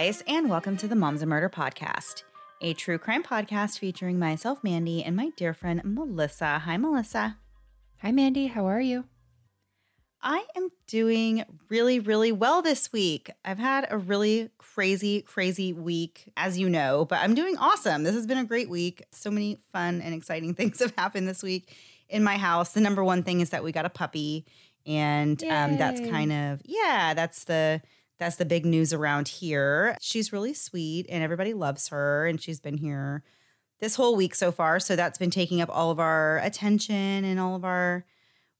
guys, and welcome to the Moms and Murder Podcast, a true crime podcast featuring myself, Mandy, and my dear friend, Melissa. Hi, Melissa. Hi, Mandy. How are you? I am doing really, really well this week. I've had a really crazy, crazy week, as you know, but I'm doing awesome. This has been a great week. So many fun and exciting things have happened this week in my house. The number one thing is that we got a puppy, and um, that's kind of yeah, that's the that's the big news around here. She's really sweet, and everybody loves her, and she's been here this whole week so far. So that's been taking up all of our attention and all of our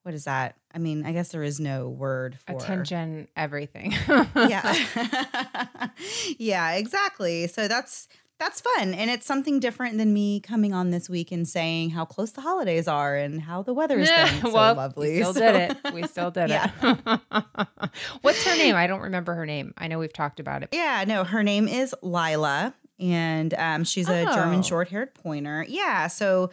what is that? I mean, I guess there is no word for Attention, everything. yeah. yeah, exactly. So that's that's fun and it's something different than me coming on this week and saying how close the holidays are and how the weather's been so well, lovely. We still So- did it. We still did Yeah. it. What's her name? I don't remember her name. I know we've talked about it. Yeah, no, her name is Lila, and um, she's a German Oh. short haired pointer. Yeah, so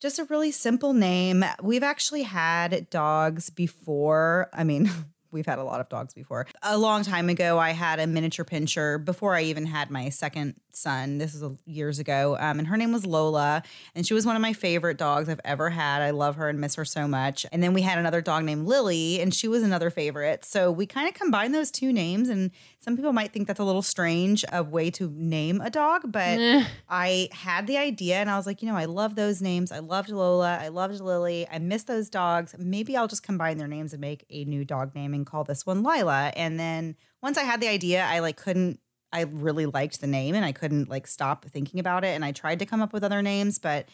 just a really simple name. We've actually had dogs before. I mean, we've had a lot of dogs before. A long time ago, I had a miniature pinscher before I even had my second son. This is years ago, um, and her name was Lola, and she was one of my favorite dogs I've ever had. I love her and miss her so much. And then we had another dog named Lily, and she was another favorite. So we kind of combined those two names, and some people might think that's a little strange a way to name a dog, but Eh, I had the idea and I was like, you know, I love those names. I loved Lola. I loved Lily. I miss those dogs. Maybe I'll just combine their names and make a new dog name and call this one Lila. And then once I had the idea, I like couldn't I really liked the name and I couldn't like stop thinking about it. And I tried to come up with other names, but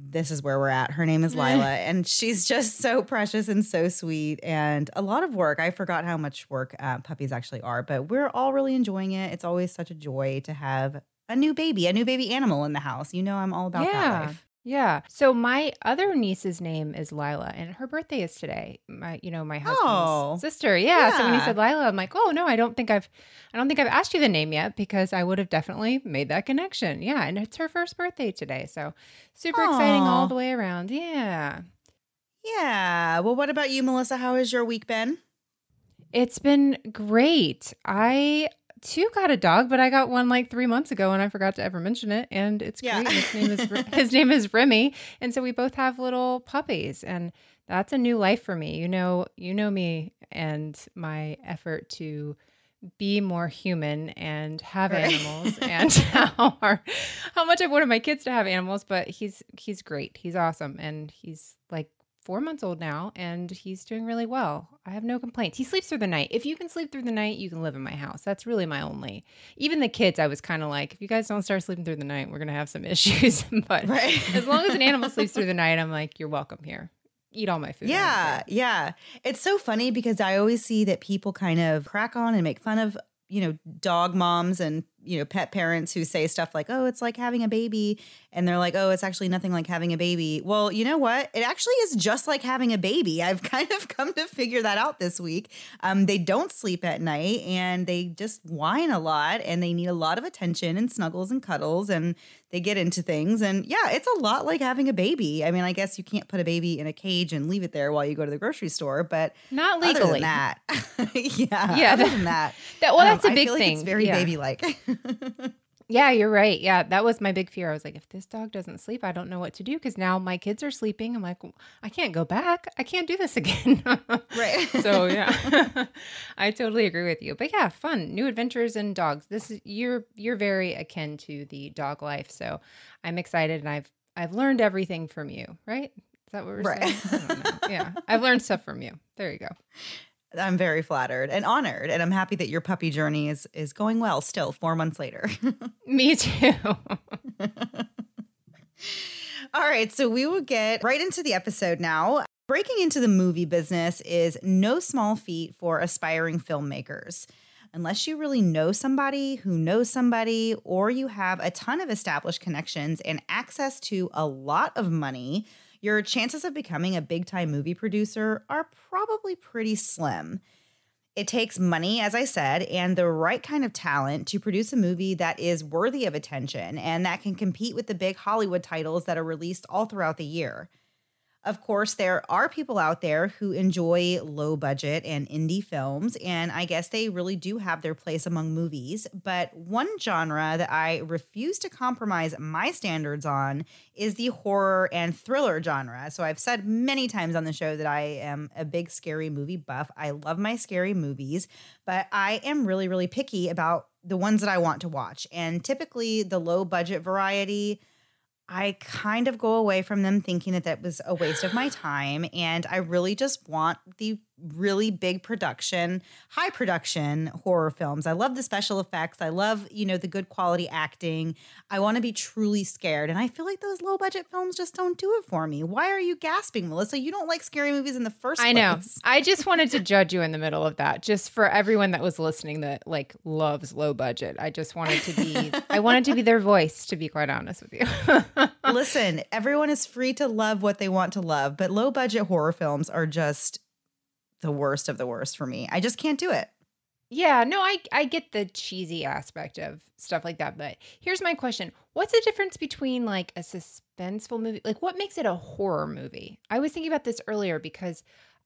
this is where we're at. Her name is Lila, and she's just so precious and so sweet, and a lot of work. I forgot how much work uh, puppies actually are, but we're all really enjoying it. It's always such a joy to have a new baby, a new baby animal in the house. You know, I'm all about that life. Yeah. So my other niece's name is Lila, and her birthday is today. My, you know, my oh. husband's Oh. sister. Yeah. So when he said Lila, I'm like, oh no, I don't think I've, I don't think I've asked you the name yet because I would have definitely made that connection. Yeah, and it's her first birthday today, so super exciting all the way around. Yeah. Yeah. Well, what about you, Melissa? How has your week been? It's been great. I too got a dog, but I got one like three months ago, and I forgot to ever mention it. And it's Yeah. great. His name is his name is Remy, and so we both have little puppies, and that's a new life for me. You know, you know me and my effort to be more human and have Right. animals, and how hard, how much I've wanted my kids to have animals. But he's he's great. He's awesome, and he's like four months old now and he's doing really well. I have no complaints. He sleeps through the night. If you can sleep through the night, you can live in my house. That's really my only. Even the kids, I was kind of like, if you guys don't start sleeping through the night, we're going to have some issues. but Right. as long as an animal sleeps through the night, I'm like, you're welcome here. Eat all my food. Yeah, yeah. It's so funny because I always see that people kind of crack on and make fun of, you know, dog moms and, you know, pet parents who say stuff like, oh, it's like having a baby. And they're like, oh, it's actually nothing like having a baby. Well, you know what? It actually is just like having a baby. I've kind of come to figure that out this week. Um, they don't sleep at night and they just whine a lot and they need a lot of attention and snuggles and cuddles and they get into things. And yeah, it's a lot like having a baby. I mean, I guess you can't put a baby in a cage and leave it there while you go to the grocery store, but Not other legally. than that, yeah, Yeah, other that- than that, That- well, um, that's a big like thing. It's very yeah. baby-like. Yeah, you're right. Yeah, that was my big fear. I was like, if this dog doesn't sleep, I don't know what to do because now my kids are sleeping. I'm like, I can't go back. I can't do this again. right. so yeah i totally agree with you but yeah fun new adventures and dogs this is you're you're very akin to the dog life so i'm excited and i've i've learned everything from you right is that what we're Right. saying I don't know. yeah i've learned stuff from you there you go I'm very flattered and honored, and I'm happy that your puppy journey is is going well. Still, four months later. me too All right, so we will get right into the episode now. Breaking into the movie business is no small feat for aspiring filmmakers. Unless you really know somebody who knows somebody, or you have a ton of established connections and access to a lot of money, your chances of becoming a big time movie producer are probably pretty slim. It takes money, as I said, and the right kind of talent to produce a movie that is worthy of attention and that can compete with the big Hollywood titles that are released all throughout the year. Of course, there are people out there who enjoy low budget and indie films, and I guess they really do have their place among movies. But one genre that I refuse to compromise my standards on is the horror and thriller genre. So I've said many times on the show that I am a big scary movie buff. I love my scary movies, but I am really, really picky about the ones that I want to watch. And typically, the low budget variety I kind of go away from them thinking that that was a waste of my time. And I really just want the really big production, high production horror films. I love the special effects. I love, you know, the good quality acting. I want to be truly scared. And I feel like those low budget films just don't do it for me. Why are you gasping, Melissa? You don't like scary movies in the first I place. know. I just wanted to judge you in the middle of that, just for everyone that was listening that like loves low budget. I just wanted to be, I wanted to be their voice, to be quite honest with you. Listen, everyone is free to love what they want to love, but low budget horror films are just the worst of the worst for me. I just can't do it. Yeah, no, I I get the cheesy aspect of stuff like that, but here's my question. What's the difference between like a suspenseful movie? Like what makes it a horror movie? I was thinking about this earlier because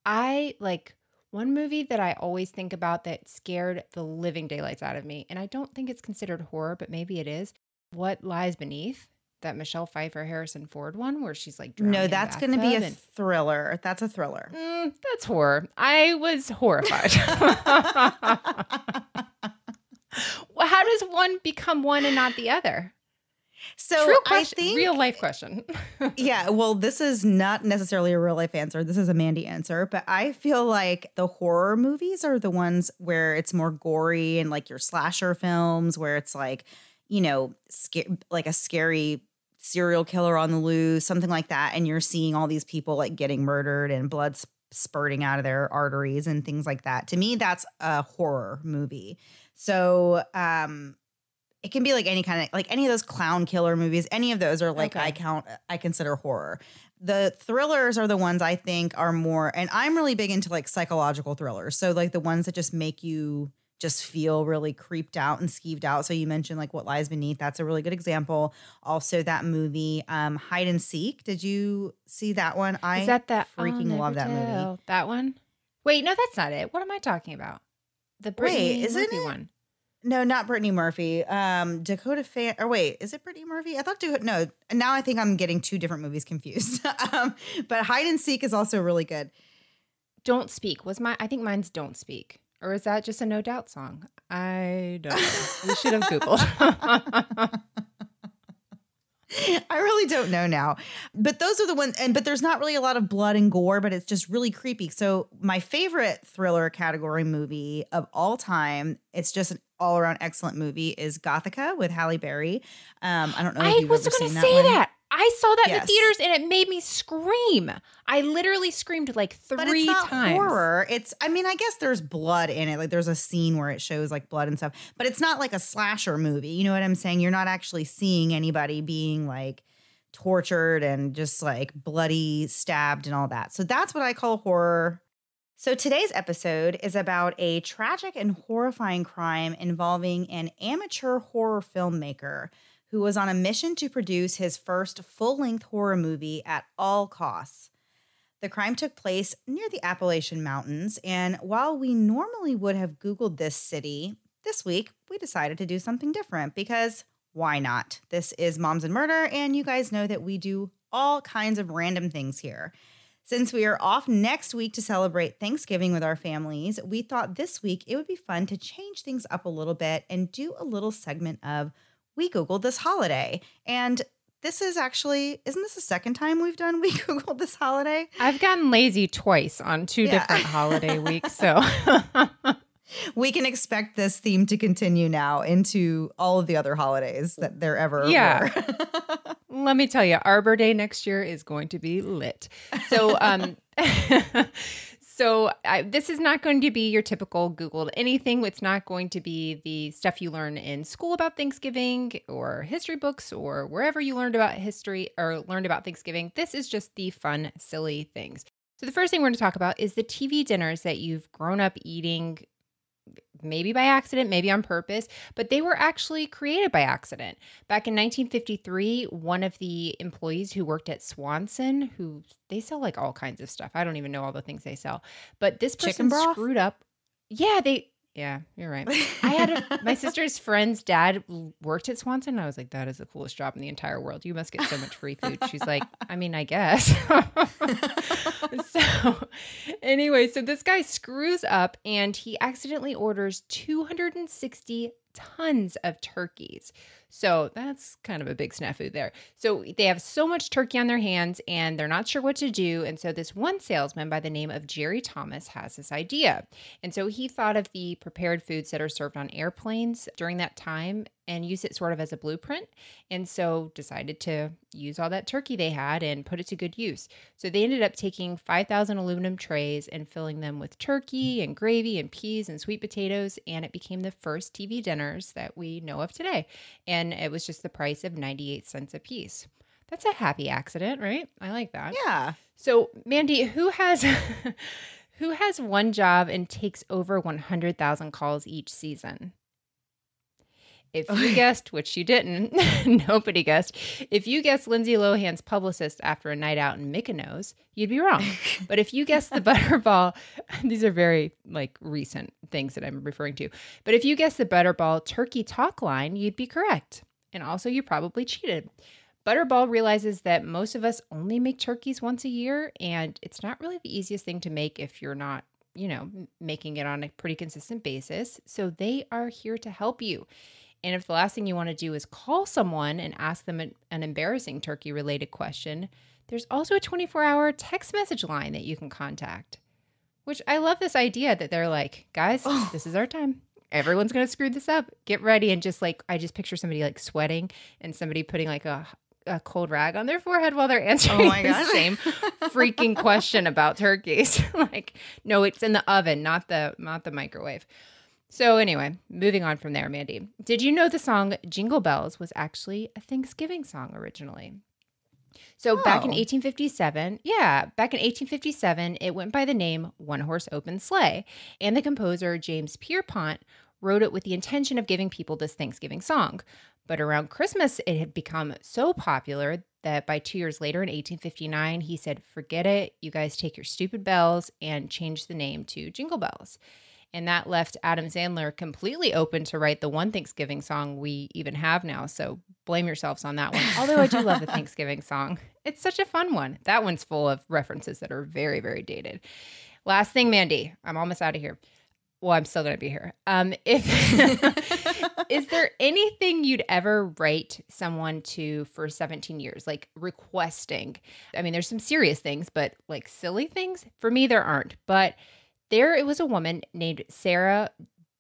I like one movie that I always think about that scared the living daylights out of me, and I don't think it's considered horror, but maybe it is. What Lies Beneath? That Michelle Pfeiffer Harrison Ford one where she's like No, that's going to be a and- thriller. That's a thriller. Mm, that's horror. I was horrified. Well, How does one become one and not the other? so True I think Real life question. Yeah, well, this is not necessarily a real life answer. This is a Mandy answer, but I feel like the horror movies are the ones where it's more gory and like your slasher films where it's like, you know, sca- like a scary serial killer on the loose, something like that, and you're seeing all these people like getting murdered and blood sp- spurting out of their arteries and things like that. To me, that's a horror movie. So, um it can be like any kind of like any of those clown killer movies any of those are like Okay. i count i consider horror the thrillers are the ones i think are more and i'm really big into like psychological thrillers so like the ones that just make you just feel really creeped out and skeeved out so you mentioned like what lies beneath that's a really good example also that movie um hide and seek did you see that one i Is that that? Freaking never love that movie tell. That one? Wait, no, that's not it. What am I talking about? The Britney isn't Murphy it? one. No, not Brittany Murphy. Um, Dakota Fan. Or wait, is it Brittany Murphy? I thought. Dakota, no, now I think I'm getting two different movies confused. um, but Hide and Seek is also really good. Don't speak was my. I think mine's Don't Speak. Or is that just a No Doubt song? I don't know. we should have Googled. I really don't know now. But those are the ones. And but there's not really a lot of blood and gore, but it's just really creepy. So my favorite thriller category movie of all time. It's just an all around excellent movie. Is Gothika with Halle Berry. Um, I don't know. if I was going to say that. I saw that in the theaters and it made me scream. I literally screamed like three but it's not times. horror. It's I mean, I guess there's blood in it. Like there's a scene where it shows like blood and stuff, but it's not like a slasher movie. You know what I'm saying? You're not actually seeing anybody being like tortured and just like bloody stabbed and all that. So that's what I call horror. So today's episode is about a tragic and horrifying crime involving an amateur horror filmmaker who was on a mission to produce his first full-length horror movie at all costs. The crime took place near the Appalachian Mountains, and while we normally would have Googled this city, this week we decided to do something different because why not? This is Moms and Murder, and you guys know that we do all kinds of random things here. Since we are off next week to celebrate Thanksgiving with our families, we thought this week it would be fun to change things up a little bit and do a little segment of We Googled this holiday. And this is actually, isn't this the second time we've done We Googled this holiday? I've gotten lazy twice on two Yeah. different holiday weeks. So we can expect this theme to continue now into all of the other holidays that there ever Yeah. were. let me tell you, Arbor Day next year is going to be lit. So, um, so I, this is not going to be your typical Googled anything. It's not going to be the stuff you learn in school about Thanksgiving or history books or wherever you learned about history or learned about Thanksgiving. This is just the fun, silly things. So, the first thing we're going to talk about is the TV dinners that you've grown up eating maybe by accident, maybe on purpose, but they were actually created by accident. Back in 1953, one of the employees who worked at Swanson, who they sell like all kinds of stuff. I don't even know all the things they sell, but this person screwed up. Yeah, they. Yeah, you're right. I had a, my sister's friend's dad worked at Swanson. I was like, that is the coolest job in the entire world. You must get so much free food. She's like, I mean, I guess. so, anyway, so this guy screws up and he accidentally orders 260 tons of turkeys. So that's kind of a big snafu there. So they have so much turkey on their hands and they're not sure what to do. And so this one salesman by the name of Jerry Thomas has this idea. And so he thought of the prepared foods that are served on airplanes during that time and use it sort of as a blueprint. And so decided to use all that turkey they had and put it to good use. So they ended up taking 5,000 aluminum trays and filling them with turkey and gravy and peas and sweet potatoes. And it became the first TV dinners that we know of today. And it was just the price of 98 cents a piece. That's a happy accident, right? I like that. Yeah. So, Mandy, who has who has one job and takes over 100,000 calls each season? If you guessed, which you didn't, nobody guessed. If you guessed Lindsay Lohan's publicist after a night out in Mykonos, you'd be wrong. but if you guessed the Butterball, these are very like recent things that I'm referring to. But if you guessed the Butterball turkey talk line, you'd be correct. And also, you probably cheated. Butterball realizes that most of us only make turkeys once a year, and it's not really the easiest thing to make if you're not, you know, making it on a pretty consistent basis. So they are here to help you. And if the last thing you want to do is call someone and ask them an, embarrassing turkey related question, there's also a 24 hour text message line that you can contact. Which I love this idea that they're like, guys, Oh. this is our time. Everyone's going to screw this up. Get ready. And just like, I just picture somebody like sweating and somebody putting like a, a cold rag on their forehead while they're oh answering Oh my the same freaking question about turkeys. like, no, it's in the oven, not the not the microwave. So anyway, moving on from there, Mandy. Did you know the song Jingle Bells was actually a Thanksgiving song originally? So back in Oh. 1857, yeah, back in 1857, it went by the name One Horse Open Sleigh, and the composer James Pierpont wrote it with the intention of giving people this Thanksgiving song. But around Christmas, it had become so popular that by two years later, in 1859, he said, Forget it, you guys take your stupid bells and change the name to Jingle Bells. And that left Adam Sandler completely open to write the one Thanksgiving song we even have now. So blame yourselves on that one. Although I do love the Thanksgiving song, it's such a fun one. That one's full of references that are very, very dated. Last thing, Mandy, I'm almost out of here. Well, I'm still going to be here. Um, if is there anything you'd ever write someone to for 17 years, like requesting? I mean, there's some serious things, but like silly things. For me, there aren't. But there, it was a woman named Sarah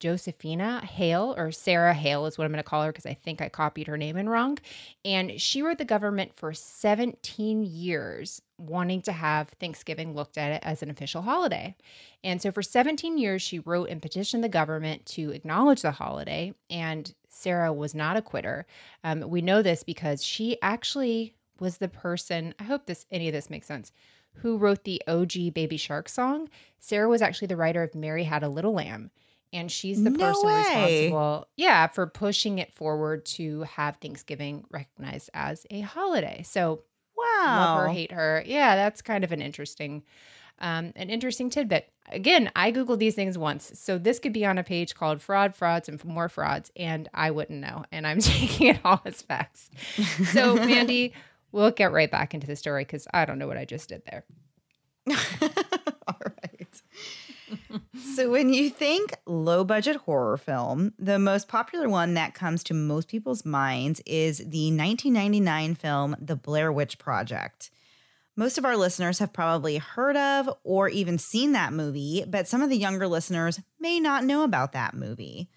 Josephina Hale, or Sarah Hale is what I'm going to call her because I think I copied her name in wrong. And she wrote the government for 17 years, wanting to have Thanksgiving looked at it as an official holiday. And so for 17 years, she wrote and petitioned the government to acknowledge the holiday. And Sarah was not a quitter. Um, we know this because she actually was the person, I hope this any of this makes sense, who wrote the OG Baby Shark song. Sarah was actually the writer of Mary Had a Little Lamb. And she's the No person way. responsible, yeah, for pushing it forward to have Thanksgiving recognized as a holiday. So Wow. love her, hate her. Yeah, that's kind of an interesting, um, an interesting tidbit. Again, I googled these things once, so this could be on a page called "Fraud, Frauds, and More Frauds," and I wouldn't know, and I'm taking it all as facts. So, Mandy, we'll get right back into the story because I don't know what I just did there. All right. so when you think low budget horror film, the most popular one that comes to most people's minds is the 1999 film The Blair Witch Project. Most of our listeners have probably heard of or even seen that movie, but some of the younger listeners may not know about that movie.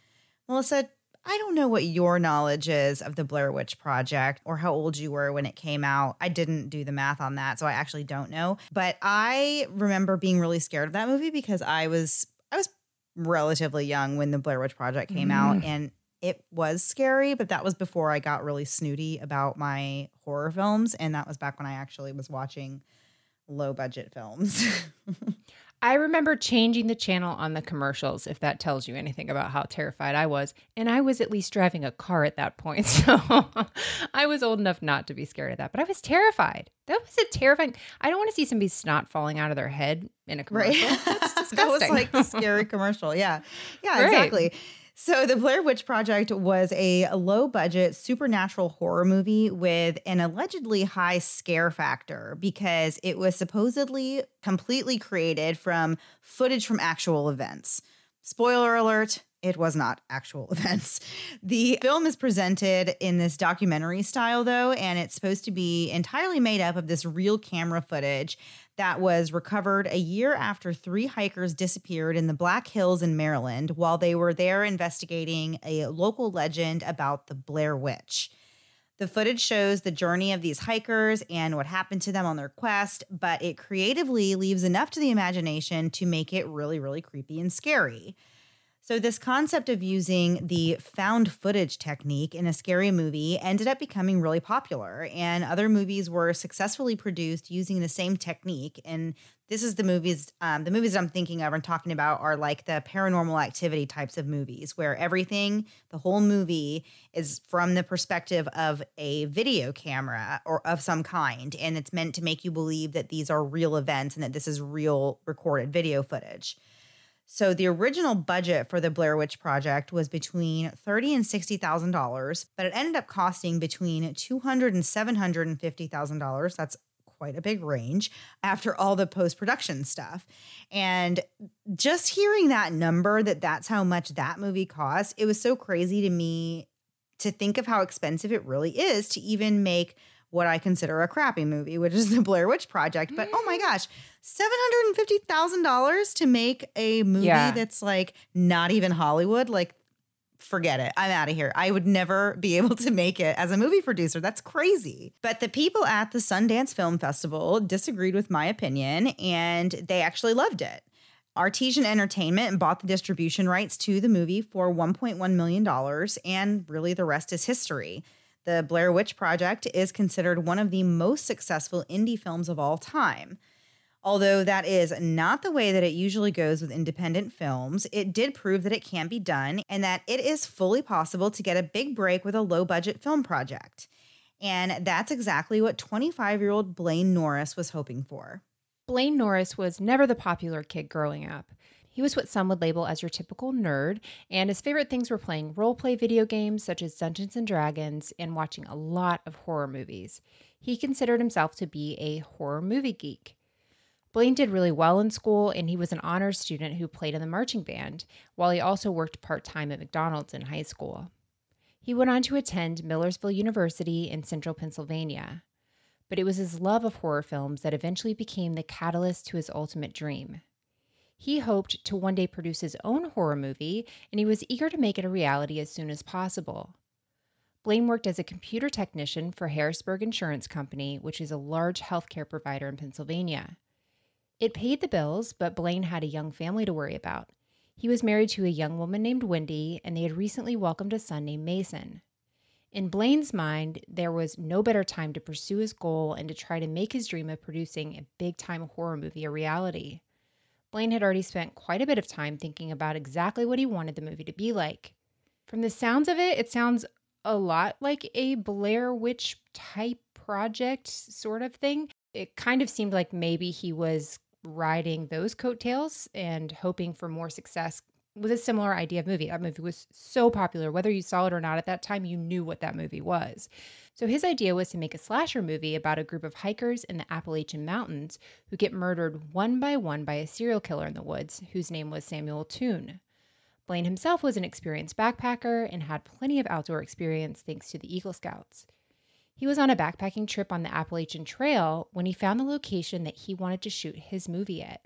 Melissa, I don't know what your knowledge is of the Blair Witch Project or how old you were when it came out. I didn't do the math on that, so I actually don't know. But I remember being really scared of that movie because I was I was relatively young when the Blair Witch Project came out mm. and it was scary, but that was before I got really snooty about my horror films and that was back when I actually was watching low budget films. I remember changing the channel on the commercials, if that tells you anything about how terrified I was. And I was at least driving a car at that point. So I was old enough not to be scared of that, but I was terrified. That was a terrifying. I don't want to see somebody's snot falling out of their head in a commercial. Right. that was like a scary commercial. Yeah. Yeah, right. exactly. So, The Blair Witch Project was a low budget supernatural horror movie with an allegedly high scare factor because it was supposedly completely created from footage from actual events. Spoiler alert, it was not actual events. The film is presented in this documentary style, though, and it's supposed to be entirely made up of this real camera footage that was recovered a year after three hikers disappeared in the Black Hills in Maryland while they were there investigating a local legend about the Blair Witch. The footage shows the journey of these hikers and what happened to them on their quest, but it creatively leaves enough to the imagination to make it really, really creepy and scary. So, this concept of using the found footage technique in a scary movie ended up becoming really popular, and other movies were successfully produced using the same technique. And this is the movies, um, the movies I'm thinking of and talking about are like the paranormal activity types of movies, where everything, the whole movie, is from the perspective of a video camera or of some kind, and it's meant to make you believe that these are real events and that this is real recorded video footage. So the original budget for the Blair Witch Project was between thirty and sixty thousand dollars, but it ended up costing between two hundred and seven hundred and fifty thousand dollars. That's quite a big range after all the post production stuff. And just hearing that number, that that's how much that movie cost, it was so crazy to me to think of how expensive it really is to even make what I consider a crappy movie, which is the Blair Witch Project. But oh my gosh, $750,000 to make a movie yeah. that's like not even Hollywood. Like, forget it. I'm out of here. I would never be able to make it as a movie producer. That's crazy. But the people at the Sundance Film Festival disagreed with my opinion and they actually loved it. Artisan Entertainment bought the distribution rights to the movie for $1.1 million, and really the rest is history. The Blair Witch Project is considered one of the most successful indie films of all time. Although that is not the way that it usually goes with independent films, it did prove that it can be done and that it is fully possible to get a big break with a low budget film project. And that's exactly what 25 year old Blaine Norris was hoping for. Blaine Norris was never the popular kid growing up. He was what some would label as your typical nerd, and his favorite things were playing role play video games such as Dungeons and Dragons and watching a lot of horror movies. He considered himself to be a horror movie geek. Blaine did really well in school, and he was an honors student who played in the marching band, while he also worked part time at McDonald's in high school. He went on to attend Millersville University in central Pennsylvania. But it was his love of horror films that eventually became the catalyst to his ultimate dream he hoped to one day produce his own horror movie, and he was eager to make it a reality as soon as possible. Blaine worked as a computer technician for Harrisburg Insurance Company, which is a large healthcare provider in Pennsylvania. It paid the bills, but Blaine had a young family to worry about. He was married to a young woman named Wendy, and they had recently welcomed a son named Mason. In Blaine's mind, there was no better time to pursue his goal and to try to make his dream of producing a big time horror movie a reality. Blaine had already spent quite a bit of time thinking about exactly what he wanted the movie to be like. From the sounds of it, it sounds a lot like a Blair Witch type project sort of thing. It kind of seemed like maybe he was riding those coattails and hoping for more success with a similar idea of movie. That movie was so popular, whether you saw it or not at that time, you knew what that movie was. So his idea was to make a slasher movie about a group of hikers in the Appalachian Mountains who get murdered one by one by a serial killer in the woods whose name was Samuel Toon. Blaine himself was an experienced backpacker and had plenty of outdoor experience thanks to the Eagle Scouts. He was on a backpacking trip on the Appalachian Trail when he found the location that he wanted to shoot his movie at.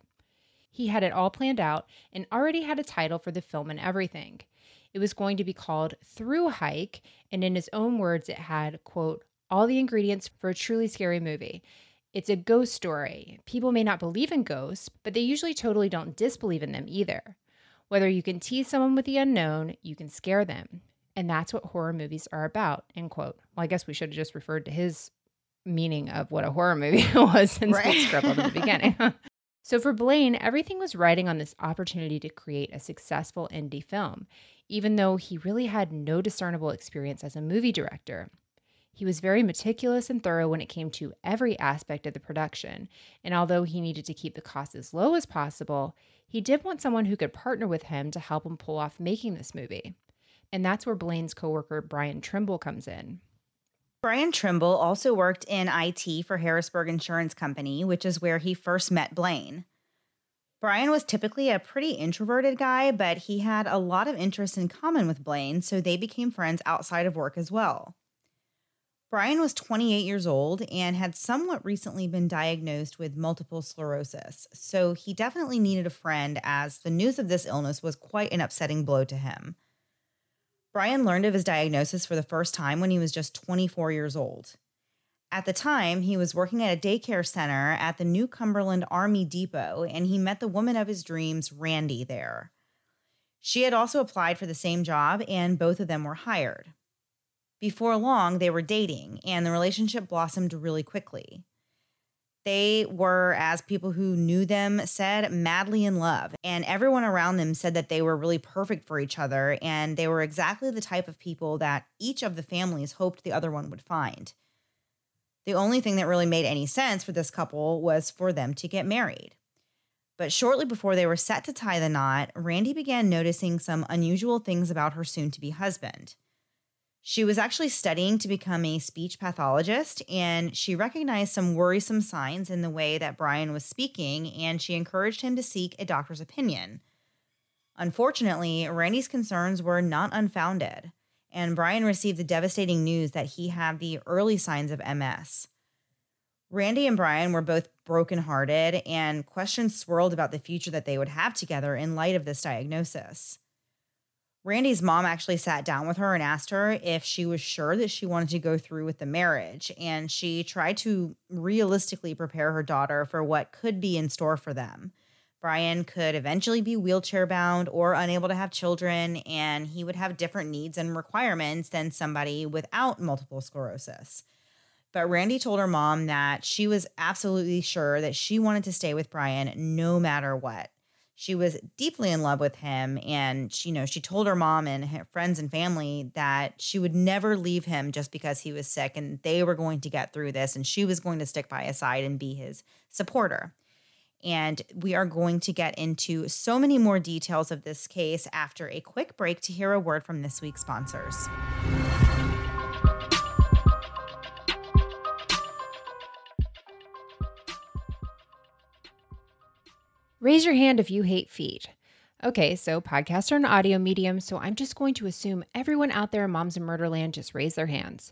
He had it all planned out and already had a title for the film and everything. It was going to be called Through Hike, and in his own words, it had, quote, all the ingredients for a truly scary movie. It's a ghost story. People may not believe in ghosts, but they usually totally don't disbelieve in them either. Whether you can tease someone with the unknown, you can scare them. And that's what horror movies are about, end quote. Well, I guess we should have just referred to his meaning of what a horror movie was since right. we scribbled at the beginning. So for Blaine, everything was riding on this opportunity to create a successful indie film, even though he really had no discernible experience as a movie director. He was very meticulous and thorough when it came to every aspect of the production, and although he needed to keep the cost as low as possible, he did want someone who could partner with him to help him pull off making this movie. And that's where Blaine's coworker Brian Trimble comes in. Brian Trimble also worked in IT for Harrisburg Insurance Company, which is where he first met Blaine. Brian was typically a pretty introverted guy, but he had a lot of interests in common with Blaine, so they became friends outside of work as well. Brian was 28 years old and had somewhat recently been diagnosed with multiple sclerosis, so he definitely needed a friend as the news of this illness was quite an upsetting blow to him. Brian learned of his diagnosis for the first time when he was just 24 years old. At the time, he was working at a daycare center at the New Cumberland Army Depot, and he met the woman of his dreams, Randy, there. She had also applied for the same job, and both of them were hired. Before long, they were dating, and the relationship blossomed really quickly. They were, as people who knew them said, madly in love. And everyone around them said that they were really perfect for each other. And they were exactly the type of people that each of the families hoped the other one would find. The only thing that really made any sense for this couple was for them to get married. But shortly before they were set to tie the knot, Randy began noticing some unusual things about her soon to be husband. She was actually studying to become a speech pathologist, and she recognized some worrisome signs in the way that Brian was speaking, and she encouraged him to seek a doctor's opinion. Unfortunately, Randy's concerns were not unfounded, and Brian received the devastating news that he had the early signs of MS. Randy and Brian were both brokenhearted, and questions swirled about the future that they would have together in light of this diagnosis. Randy's mom actually sat down with her and asked her if she was sure that she wanted to go through with the marriage. And she tried to realistically prepare her daughter for what could be in store for them. Brian could eventually be wheelchair bound or unable to have children, and he would have different needs and requirements than somebody without multiple sclerosis. But Randy told her mom that she was absolutely sure that she wanted to stay with Brian no matter what she was deeply in love with him and she, you know she told her mom and her friends and family that she would never leave him just because he was sick and they were going to get through this and she was going to stick by his side and be his supporter and we are going to get into so many more details of this case after a quick break to hear a word from this week's sponsors. Raise your hand if you hate feet. Okay, so podcasts are an audio medium, so I'm just going to assume everyone out there in Moms in Murderland just raise their hands.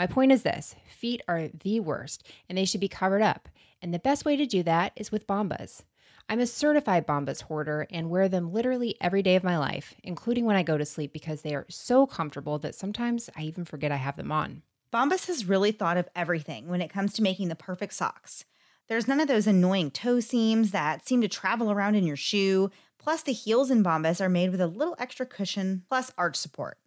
My point is this feet are the worst, and they should be covered up. And the best way to do that is with Bombas. I'm a certified Bombas hoarder and wear them literally every day of my life, including when I go to sleep because they are so comfortable that sometimes I even forget I have them on. Bombas has really thought of everything when it comes to making the perfect socks. There's none of those annoying toe seams that seem to travel around in your shoe. Plus, the heels in Bombas are made with a little extra cushion plus arch support.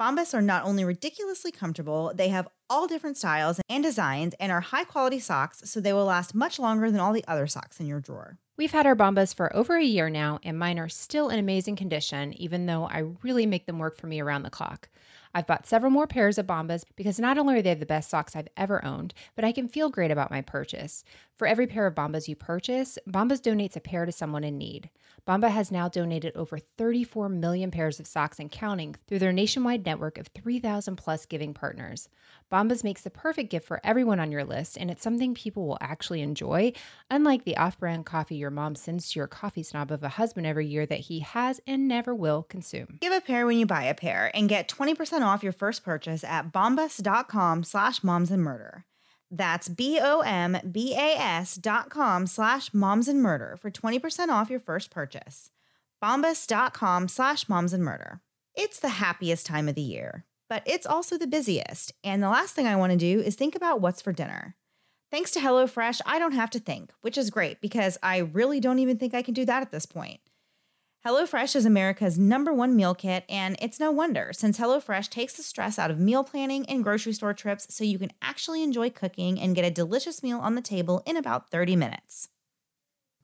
Bombas are not only ridiculously comfortable, they have all different styles and designs and are high quality socks, so they will last much longer than all the other socks in your drawer. We've had our Bombas for over a year now, and mine are still in amazing condition, even though I really make them work for me around the clock. I've bought several more pairs of Bombas because not only are they the best socks I've ever owned, but I can feel great about my purchase. For every pair of Bombas you purchase, Bombas donates a pair to someone in need. Bomba has now donated over 34 million pairs of socks and counting through their nationwide network of 3,000 plus giving partners. Bombas makes the perfect gift for everyone on your list, and it's something people will actually enjoy, unlike the off brand coffee your mom sends to your coffee snob of a husband every year that he has and never will consume. Give a pair when you buy a pair and get 20% off your first purchase at bombas.com slash moms and murder. That's B-O-M-B-A-S dot com slash moms and murder for 20% off your first purchase. Bombas.com slash moms and murder. It's the happiest time of the year, but it's also the busiest. And the last thing I want to do is think about what's for dinner. Thanks to HelloFresh, I don't have to think, which is great because I really don't even think I can do that at this point. HelloFresh is America's number one meal kit, and it's no wonder since HelloFresh takes the stress out of meal planning and grocery store trips so you can actually enjoy cooking and get a delicious meal on the table in about 30 minutes.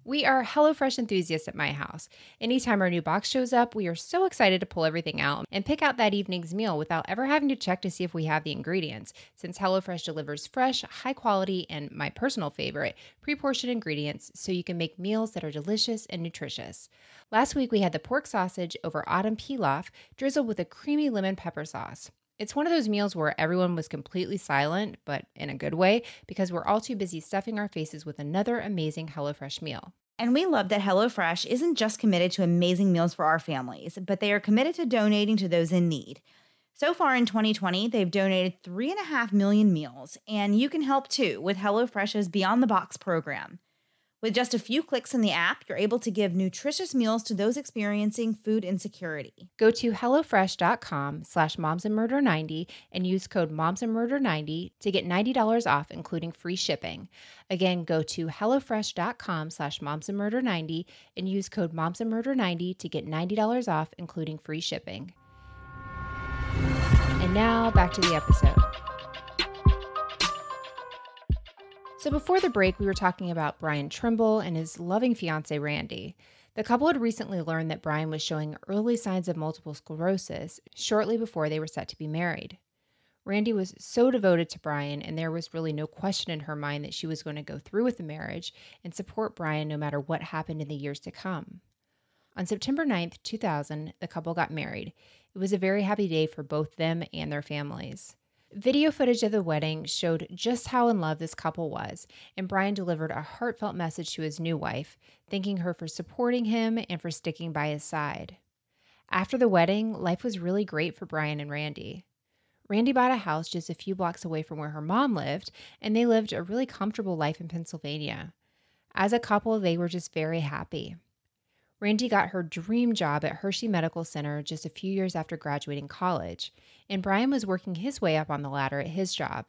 We are HelloFresh enthusiasts at my house. Anytime our new box shows up, we are so excited to pull everything out and pick out that evening's meal without ever having to check to see if we have the ingredients, since HelloFresh delivers fresh, high quality, and my personal favorite, pre portioned ingredients so you can make meals that are delicious and nutritious. Last week, we had the pork sausage over autumn pilaf drizzled with a creamy lemon pepper sauce. It's one of those meals where everyone was completely silent, but in a good way, because we're all too busy stuffing our faces with another amazing HelloFresh meal. And we love that HelloFresh isn't just committed to amazing meals for our families, but they are committed to donating to those in need. So far in 2020, they've donated 3.5 million meals, and you can help too with HelloFresh's Beyond the Box program. With just a few clicks in the app, you're able to give nutritious meals to those experiencing food insecurity. Go to HelloFresh.com slash momsandmurder90 and use code momsandmurder90 to get $90 off, including free shipping. Again, go to HelloFresh.com slash momsandmurder90 and use code momsandmurder90 to get $90 off, including free shipping. And now back to the episode. So, before the break, we were talking about Brian Trimble and his loving fiance, Randy. The couple had recently learned that Brian was showing early signs of multiple sclerosis shortly before they were set to be married. Randy was so devoted to Brian, and there was really no question in her mind that she was going to go through with the marriage and support Brian no matter what happened in the years to come. On September 9th, 2000, the couple got married. It was a very happy day for both them and their families. Video footage of the wedding showed just how in love this couple was, and Brian delivered a heartfelt message to his new wife, thanking her for supporting him and for sticking by his side. After the wedding, life was really great for Brian and Randy. Randy bought a house just a few blocks away from where her mom lived, and they lived a really comfortable life in Pennsylvania. As a couple, they were just very happy. Randy got her dream job at Hershey Medical Center just a few years after graduating college, and Brian was working his way up on the ladder at his job.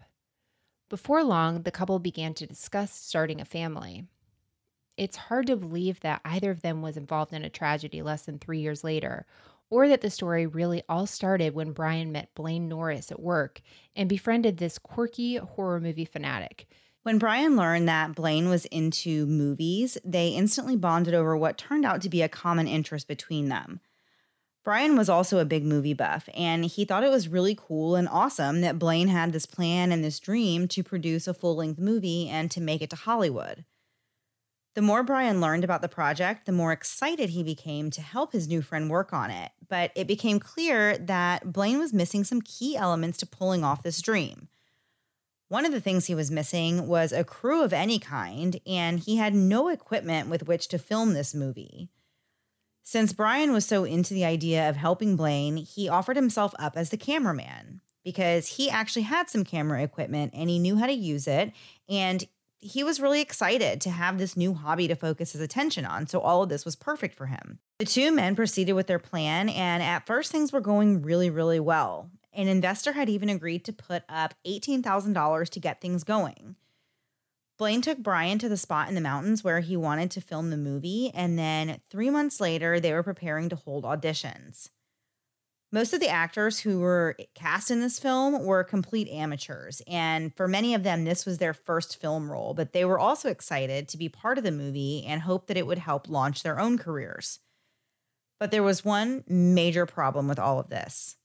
Before long, the couple began to discuss starting a family. It's hard to believe that either of them was involved in a tragedy less than three years later, or that the story really all started when Brian met Blaine Norris at work and befriended this quirky horror movie fanatic when Brian learned that Blaine was into movies, they instantly bonded over what turned out to be a common interest between them. Brian was also a big movie buff, and he thought it was really cool and awesome that Blaine had this plan and this dream to produce a full length movie and to make it to Hollywood. The more Brian learned about the project, the more excited he became to help his new friend work on it. But it became clear that Blaine was missing some key elements to pulling off this dream. One of the things he was missing was a crew of any kind, and he had no equipment with which to film this movie. Since Brian was so into the idea of helping Blaine, he offered himself up as the cameraman because he actually had some camera equipment and he knew how to use it. And he was really excited to have this new hobby to focus his attention on. So all of this was perfect for him. The two men proceeded with their plan, and at first things were going really, really well. An investor had even agreed to put up $18,000 to get things going. Blaine took Brian to the spot in the mountains where he wanted to film the movie, and then three months later, they were preparing to hold auditions. Most of the actors who were cast in this film were complete amateurs, and for many of them, this was their first film role, but they were also excited to be part of the movie and hoped that it would help launch their own careers. But there was one major problem with all of this.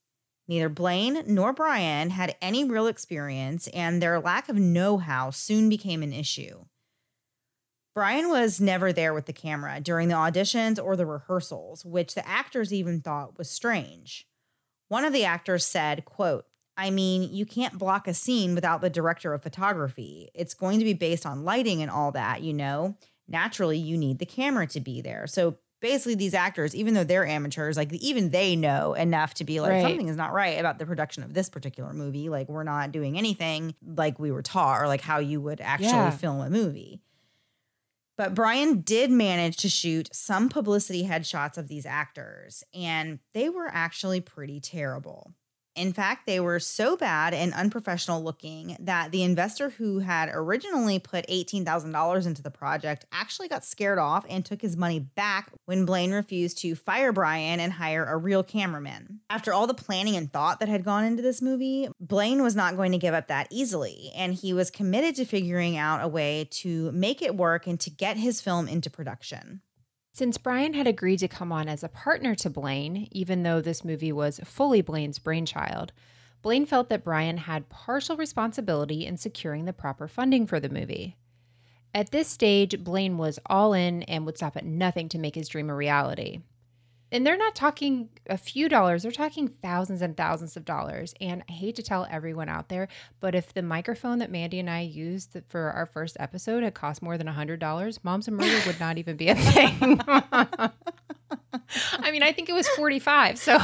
Neither Blaine nor Brian had any real experience, and their lack of know how soon became an issue. Brian was never there with the camera during the auditions or the rehearsals, which the actors even thought was strange. One of the actors said, quote, I mean, you can't block a scene without the director of photography. It's going to be based on lighting and all that, you know? Naturally, you need the camera to be there. So basically these actors, even though they're amateurs, like even they know enough to be like right. something is not right about the production of this particular movie. Like we're not doing anything like we were taught or like how you would actually yeah. film a movie. But Brian did manage to shoot some publicity headshots of these actors, and they were actually pretty terrible. In fact, they were so bad and unprofessional looking that the investor who had originally put $18,000 into the project actually got scared off and took his money back when Blaine refused to fire Brian and hire a real cameraman. After all the planning and thought that had gone into this movie, Blaine was not going to give up that easily, and he was committed to figuring out a way to make it work and to get his film into production. Since Brian had agreed to come on as a partner to Blaine, even though this movie was fully Blaine's brainchild, Blaine felt that Brian had partial responsibility in securing the proper funding for the movie. At this stage, Blaine was all in and would stop at nothing to make his dream a reality and they're not talking a few dollars, they're talking thousands and thousands of dollars. And I hate to tell everyone out there, but if the microphone that Mandy and I used for our first episode had cost more than a $100, Moms and Murder would not even be a thing. I mean, I think it was 45. So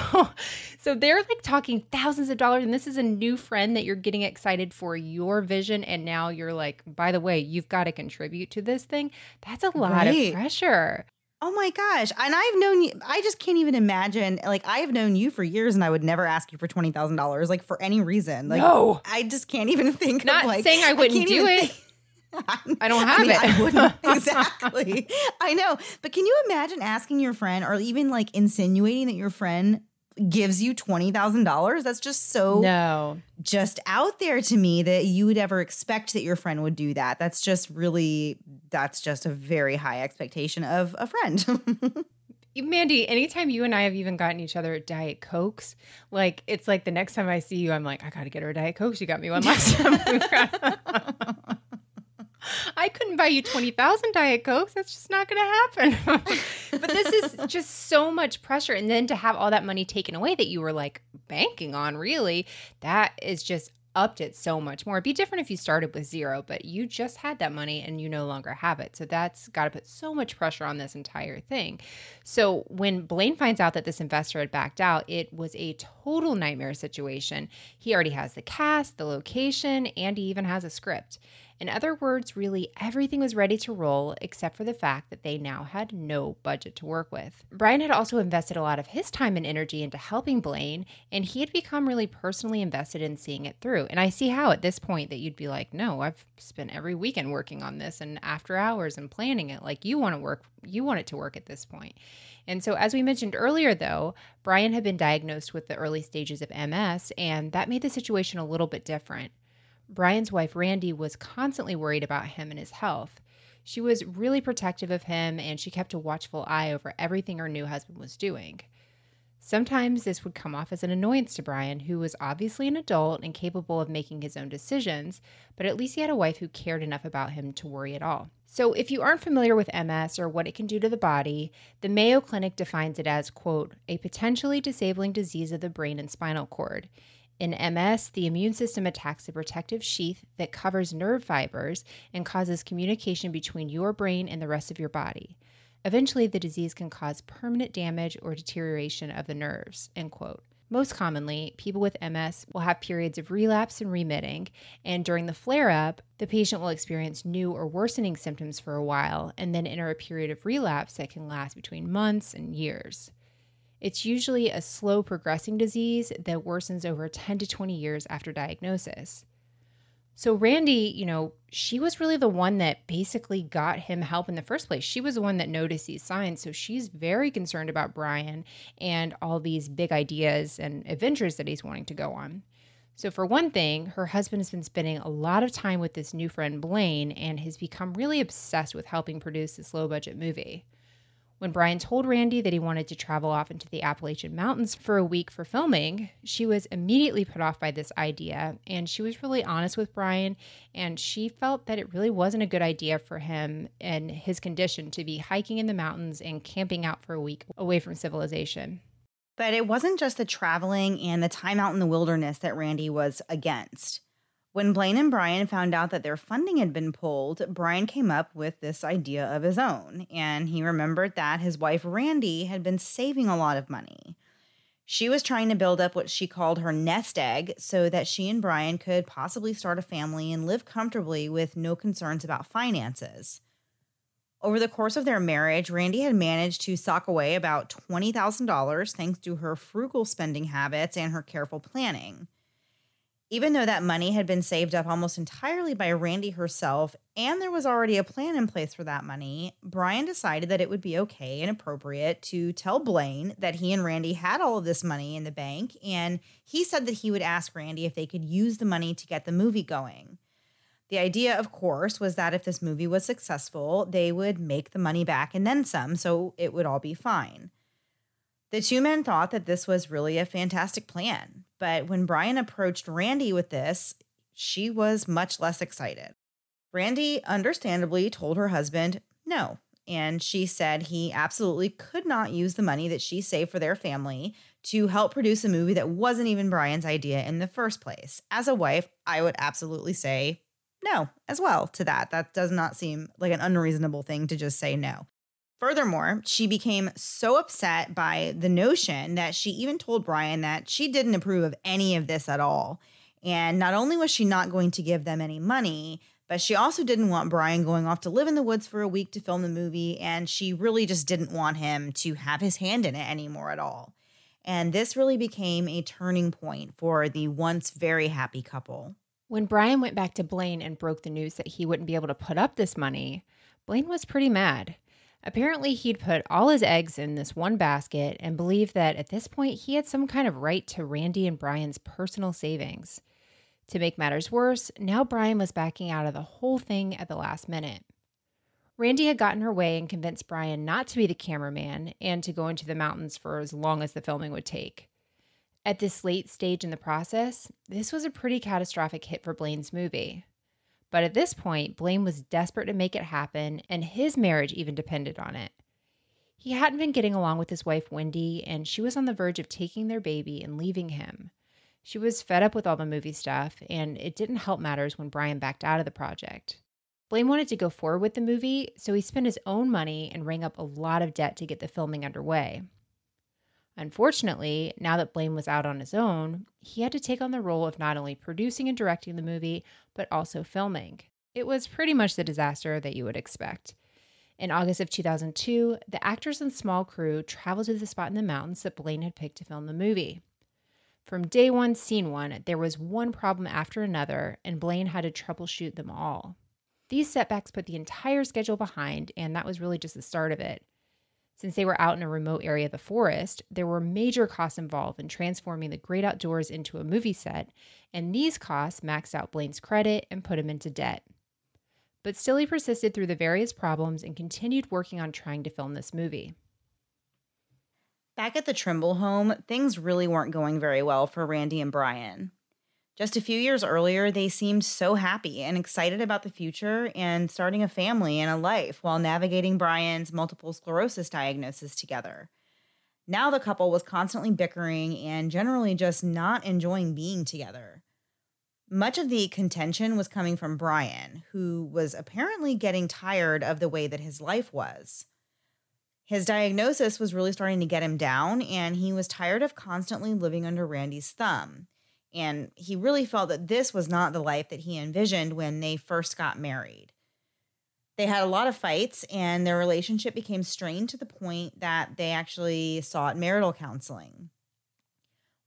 so they're like talking thousands of dollars and this is a new friend that you're getting excited for your vision and now you're like, by the way, you've got to contribute to this thing. That's a lot right. of pressure. Oh my gosh. And I've known you, I just can't even imagine. Like, I have known you for years and I would never ask you for $20,000, like, for any reason. Like, no. I just can't even think Not of, like, saying I wouldn't I do it. I don't have I mean, it. I wouldn't. exactly. I know. But can you imagine asking your friend or even like insinuating that your friend gives you $20,000. That's just so no. just out there to me that you would ever expect that your friend would do that. That's just really that's just a very high expectation of a friend. Mandy, anytime you and I have even gotten each other Diet Cokes, like it's like the next time I see you, I'm like, I gotta get her a Diet Coke. She got me one last time. I couldn't buy you 20,000 Diet Cokes. That's just not going to happen. but this is just so much pressure. And then to have all that money taken away that you were like banking on, really, that is just upped it so much more. It'd be different if you started with zero, but you just had that money and you no longer have it. So that's got to put so much pressure on this entire thing. So when Blaine finds out that this investor had backed out, it was a total nightmare situation. He already has the cast, the location, and he even has a script. In other words, really everything was ready to roll except for the fact that they now had no budget to work with. Brian had also invested a lot of his time and energy into helping Blaine, and he had become really personally invested in seeing it through. And I see how at this point that you'd be like, no, I've spent every weekend working on this and after hours and planning it. Like you want to work, you want it to work at this point. And so, as we mentioned earlier, though, Brian had been diagnosed with the early stages of MS, and that made the situation a little bit different. Brian's wife, Randy, was constantly worried about him and his health. She was really protective of him and she kept a watchful eye over everything her new husband was doing. Sometimes this would come off as an annoyance to Brian, who was obviously an adult and capable of making his own decisions, but at least he had a wife who cared enough about him to worry at all. So, if you aren't familiar with MS or what it can do to the body, the Mayo Clinic defines it as, quote, a potentially disabling disease of the brain and spinal cord. In MS, the immune system attacks a protective sheath that covers nerve fibers and causes communication between your brain and the rest of your body. Eventually, the disease can cause permanent damage or deterioration of the nerves. End quote. Most commonly, people with MS will have periods of relapse and remitting, and during the flare up, the patient will experience new or worsening symptoms for a while and then enter a period of relapse that can last between months and years. It's usually a slow progressing disease that worsens over 10 to 20 years after diagnosis. So, Randy, you know, she was really the one that basically got him help in the first place. She was the one that noticed these signs. So, she's very concerned about Brian and all these big ideas and adventures that he's wanting to go on. So, for one thing, her husband has been spending a lot of time with this new friend, Blaine, and has become really obsessed with helping produce this low budget movie. When Brian told Randy that he wanted to travel off into the Appalachian Mountains for a week for filming, she was immediately put off by this idea. And she was really honest with Brian, and she felt that it really wasn't a good idea for him and his condition to be hiking in the mountains and camping out for a week away from civilization. But it wasn't just the traveling and the time out in the wilderness that Randy was against. When Blaine and Brian found out that their funding had been pulled, Brian came up with this idea of his own, and he remembered that his wife Randy had been saving a lot of money. She was trying to build up what she called her nest egg so that she and Brian could possibly start a family and live comfortably with no concerns about finances. Over the course of their marriage, Randy had managed to sock away about $20,000 thanks to her frugal spending habits and her careful planning. Even though that money had been saved up almost entirely by Randy herself, and there was already a plan in place for that money, Brian decided that it would be okay and appropriate to tell Blaine that he and Randy had all of this money in the bank, and he said that he would ask Randy if they could use the money to get the movie going. The idea, of course, was that if this movie was successful, they would make the money back and then some, so it would all be fine. The two men thought that this was really a fantastic plan, but when Brian approached Randy with this, she was much less excited. Randy understandably told her husband no, and she said he absolutely could not use the money that she saved for their family to help produce a movie that wasn't even Brian's idea in the first place. As a wife, I would absolutely say no as well to that. That does not seem like an unreasonable thing to just say no. Furthermore, she became so upset by the notion that she even told Brian that she didn't approve of any of this at all. And not only was she not going to give them any money, but she also didn't want Brian going off to live in the woods for a week to film the movie. And she really just didn't want him to have his hand in it anymore at all. And this really became a turning point for the once very happy couple. When Brian went back to Blaine and broke the news that he wouldn't be able to put up this money, Blaine was pretty mad. Apparently, he'd put all his eggs in this one basket and believed that at this point he had some kind of right to Randy and Brian's personal savings. To make matters worse, now Brian was backing out of the whole thing at the last minute. Randy had gotten her way and convinced Brian not to be the cameraman and to go into the mountains for as long as the filming would take. At this late stage in the process, this was a pretty catastrophic hit for Blaine's movie. But at this point, Blaine was desperate to make it happen, and his marriage even depended on it. He hadn't been getting along with his wife, Wendy, and she was on the verge of taking their baby and leaving him. She was fed up with all the movie stuff, and it didn't help matters when Brian backed out of the project. Blaine wanted to go forward with the movie, so he spent his own money and rang up a lot of debt to get the filming underway. Unfortunately, now that Blaine was out on his own, he had to take on the role of not only producing and directing the movie, but also filming. It was pretty much the disaster that you would expect. In August of 2002, the actors and small crew traveled to the spot in the mountains that Blaine had picked to film the movie. From day one, scene one, there was one problem after another, and Blaine had to troubleshoot them all. These setbacks put the entire schedule behind, and that was really just the start of it. Since they were out in a remote area of the forest, there were major costs involved in transforming the great outdoors into a movie set, and these costs maxed out Blaine's credit and put him into debt. But still, he persisted through the various problems and continued working on trying to film this movie. Back at the Trimble home, things really weren't going very well for Randy and Brian. Just a few years earlier, they seemed so happy and excited about the future and starting a family and a life while navigating Brian's multiple sclerosis diagnosis together. Now the couple was constantly bickering and generally just not enjoying being together. Much of the contention was coming from Brian, who was apparently getting tired of the way that his life was. His diagnosis was really starting to get him down, and he was tired of constantly living under Randy's thumb. And he really felt that this was not the life that he envisioned when they first got married. They had a lot of fights, and their relationship became strained to the point that they actually sought marital counseling.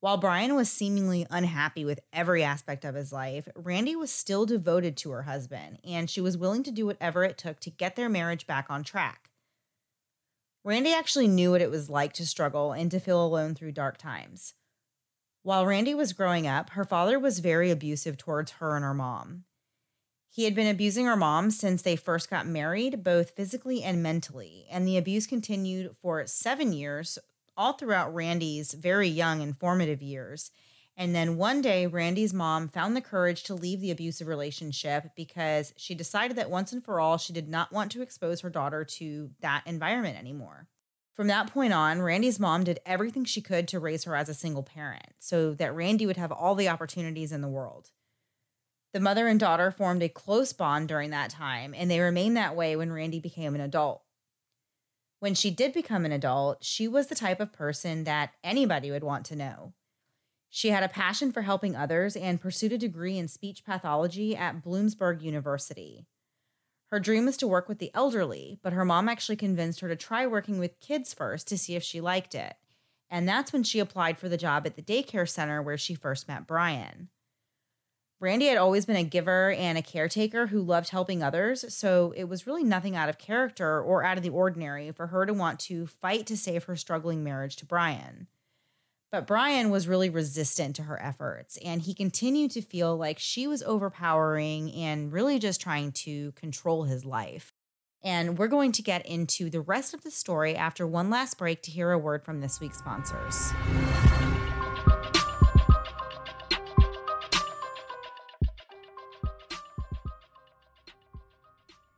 While Brian was seemingly unhappy with every aspect of his life, Randy was still devoted to her husband, and she was willing to do whatever it took to get their marriage back on track. Randy actually knew what it was like to struggle and to feel alone through dark times. While Randy was growing up, her father was very abusive towards her and her mom. He had been abusing her mom since they first got married, both physically and mentally, and the abuse continued for seven years, all throughout Randy's very young and formative years. And then one day, Randy's mom found the courage to leave the abusive relationship because she decided that once and for all, she did not want to expose her daughter to that environment anymore. From that point on, Randy's mom did everything she could to raise her as a single parent so that Randy would have all the opportunities in the world. The mother and daughter formed a close bond during that time, and they remained that way when Randy became an adult. When she did become an adult, she was the type of person that anybody would want to know. She had a passion for helping others and pursued a degree in speech pathology at Bloomsburg University. Her dream was to work with the elderly, but her mom actually convinced her to try working with kids first to see if she liked it. And that's when she applied for the job at the daycare center where she first met Brian. Brandy had always been a giver and a caretaker who loved helping others, so it was really nothing out of character or out of the ordinary for her to want to fight to save her struggling marriage to Brian. But Brian was really resistant to her efforts, and he continued to feel like she was overpowering and really just trying to control his life. And we're going to get into the rest of the story after one last break to hear a word from this week's sponsors.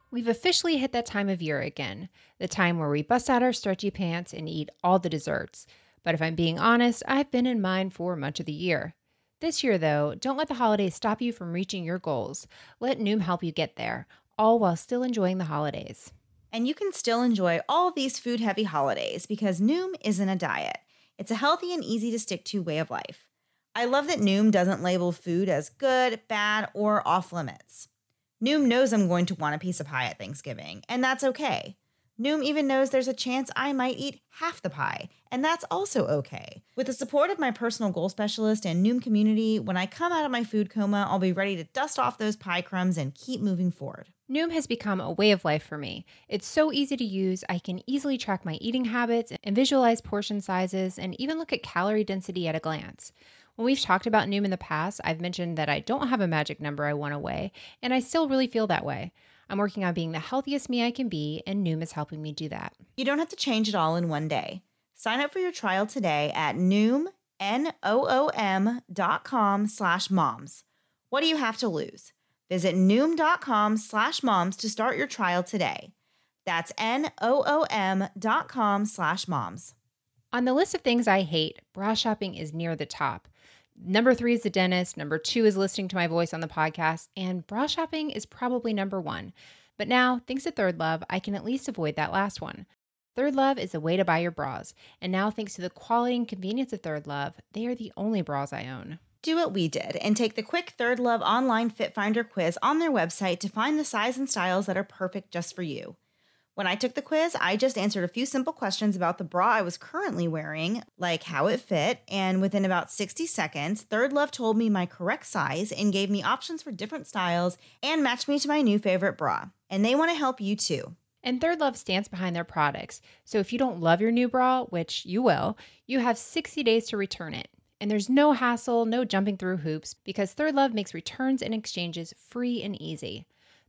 We've officially hit that time of year again, the time where we bust out our stretchy pants and eat all the desserts. But if I'm being honest, I've been in mine for much of the year. This year, though, don't let the holidays stop you from reaching your goals. Let Noom help you get there, all while still enjoying the holidays. And you can still enjoy all these food heavy holidays because Noom isn't a diet. It's a healthy and easy to stick to way of life. I love that Noom doesn't label food as good, bad, or off limits. Noom knows I'm going to want a piece of pie at Thanksgiving, and that's okay. Noom even knows there's a chance I might eat half the pie, and that's also okay. With the support of my personal goal specialist and Noom community, when I come out of my food coma, I'll be ready to dust off those pie crumbs and keep moving forward. Noom has become a way of life for me. It's so easy to use. I can easily track my eating habits and visualize portion sizes and even look at calorie density at a glance. When we've talked about Noom in the past, I've mentioned that I don't have a magic number I want to weigh, and I still really feel that way. I'm working on being the healthiest me I can be, and Noom is helping me do that. You don't have to change it all in one day. Sign up for your trial today at Noom, N-O-O-M dot com slash moms. What do you have to lose? Visit Noom.com slash moms to start your trial today. That's N-O-O-M dot com slash moms. On the list of things I hate, bra shopping is near the top. Number three is the dentist. Number two is listening to my voice on the podcast. And bra shopping is probably number one. But now, thanks to ThirdLove, I can at least avoid that last one. ThirdLove is the way to buy your bras. And now, thanks to the quality and convenience of ThirdLove, they are the only bras I own. Do what we did and take the quick ThirdLove online Fit Finder quiz on their website to find the size and styles that are perfect just for you. When I took the quiz, I just answered a few simple questions about the bra I was currently wearing, like how it fit, and within about 60 seconds, ThirdLove told me my correct size and gave me options for different styles and matched me to my new favorite bra. And they want to help you too. And ThirdLove stands behind their products. So if you don't love your new bra, which you will, you have 60 days to return it. And there's no hassle, no jumping through hoops, because ThirdLove makes returns and exchanges free and easy.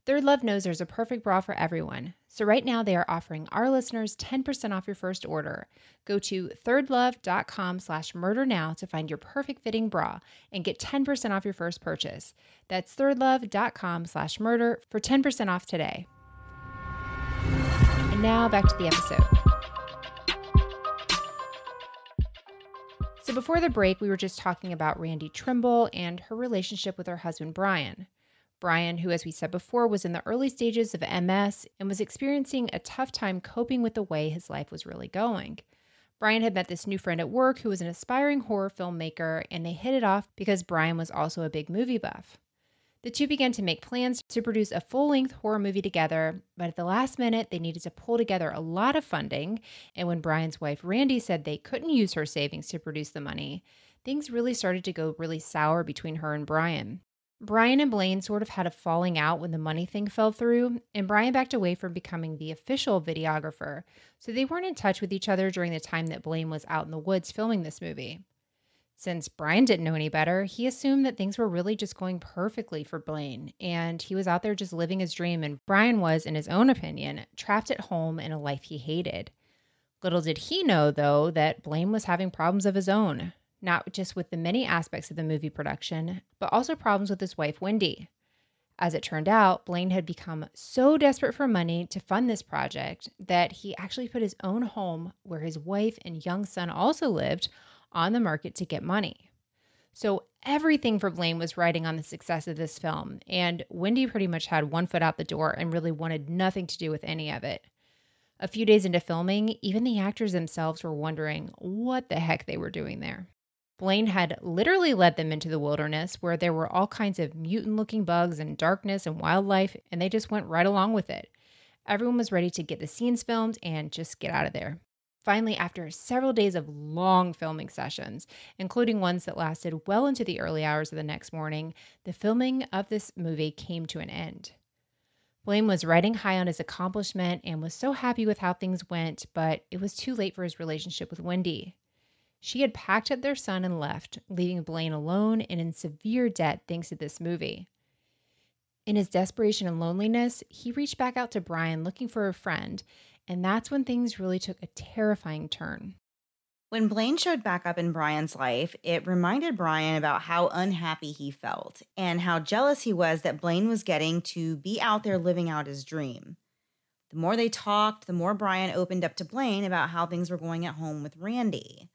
ThirdLove knows there's a perfect bra for everyone. So right now they are offering our listeners 10% off your first order. Go to thirdlove.com slash murder now to find your perfect fitting bra and get 10% off your first purchase. That's thirdlove.com slash murder for 10% off today. And now back to the episode. So before the break, we were just talking about Randy Trimble and her relationship with her husband, Brian. Brian, who, as we said before, was in the early stages of MS and was experiencing a tough time coping with the way his life was really going. Brian had met this new friend at work who was an aspiring horror filmmaker, and they hit it off because Brian was also a big movie buff. The two began to make plans to produce a full length horror movie together, but at the last minute, they needed to pull together a lot of funding. And when Brian's wife, Randy, said they couldn't use her savings to produce the money, things really started to go really sour between her and Brian. Brian and Blaine sort of had a falling out when the money thing fell through, and Brian backed away from becoming the official videographer, so they weren't in touch with each other during the time that Blaine was out in the woods filming this movie. Since Brian didn't know any better, he assumed that things were really just going perfectly for Blaine, and he was out there just living his dream, and Brian was, in his own opinion, trapped at home in a life he hated. Little did he know, though, that Blaine was having problems of his own not just with the many aspects of the movie production, but also problems with his wife, Wendy. As it turned out, Blaine had become so desperate for money to fund this project that he actually put his own home, where his wife and young son also lived, on the market to get money. So everything for Blaine was riding on the success of this film, and Wendy pretty much had one foot out the door and really wanted nothing to do with any of it. A few days into filming, even the actors themselves were wondering what the heck they were doing there. Blaine had literally led them into the wilderness where there were all kinds of mutant looking bugs and darkness and wildlife, and they just went right along with it. Everyone was ready to get the scenes filmed and just get out of there. Finally, after several days of long filming sessions, including ones that lasted well into the early hours of the next morning, the filming of this movie came to an end. Blaine was riding high on his accomplishment and was so happy with how things went, but it was too late for his relationship with Wendy. She had packed up their son and left, leaving Blaine alone and in severe debt thanks to this movie. In his desperation and loneliness, he reached back out to Brian looking for a friend, and that's when things really took a terrifying turn. When Blaine showed back up in Brian's life, it reminded Brian about how unhappy he felt and how jealous he was that Blaine was getting to be out there living out his dream. The more they talked, the more Brian opened up to Blaine about how things were going at home with Randy.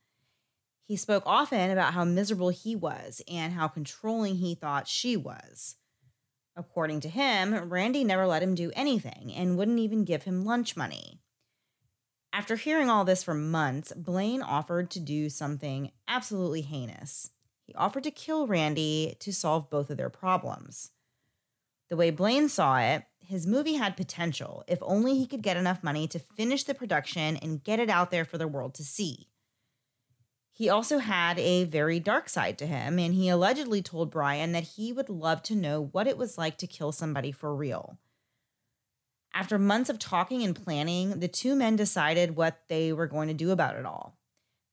He spoke often about how miserable he was and how controlling he thought she was. According to him, Randy never let him do anything and wouldn't even give him lunch money. After hearing all this for months, Blaine offered to do something absolutely heinous. He offered to kill Randy to solve both of their problems. The way Blaine saw it, his movie had potential if only he could get enough money to finish the production and get it out there for the world to see. He also had a very dark side to him, and he allegedly told Brian that he would love to know what it was like to kill somebody for real. After months of talking and planning, the two men decided what they were going to do about it all.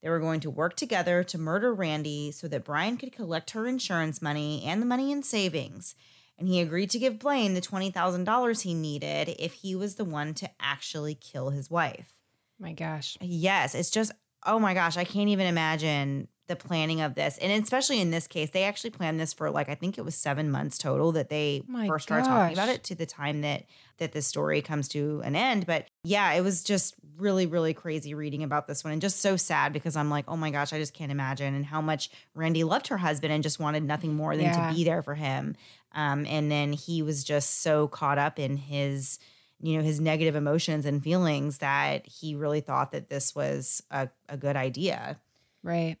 They were going to work together to murder Randy so that Brian could collect her insurance money and the money in savings. And he agreed to give Blaine the $20,000 he needed if he was the one to actually kill his wife. My gosh. Yes, it's just oh my gosh, I can't even imagine the planning of this. And especially in this case, they actually planned this for like I think it was 7 months total that they My first started talking about it to the time that that the story comes to an end, but yeah, it was just really really crazy reading about this one and just so sad because I'm like, "Oh my gosh, I just can't imagine and how much Randy loved her husband and just wanted nothing more than Yeah. to be there for him." Um and then he was just so caught up in his you know his negative emotions and feelings that he really thought that this was a, a good idea. Right.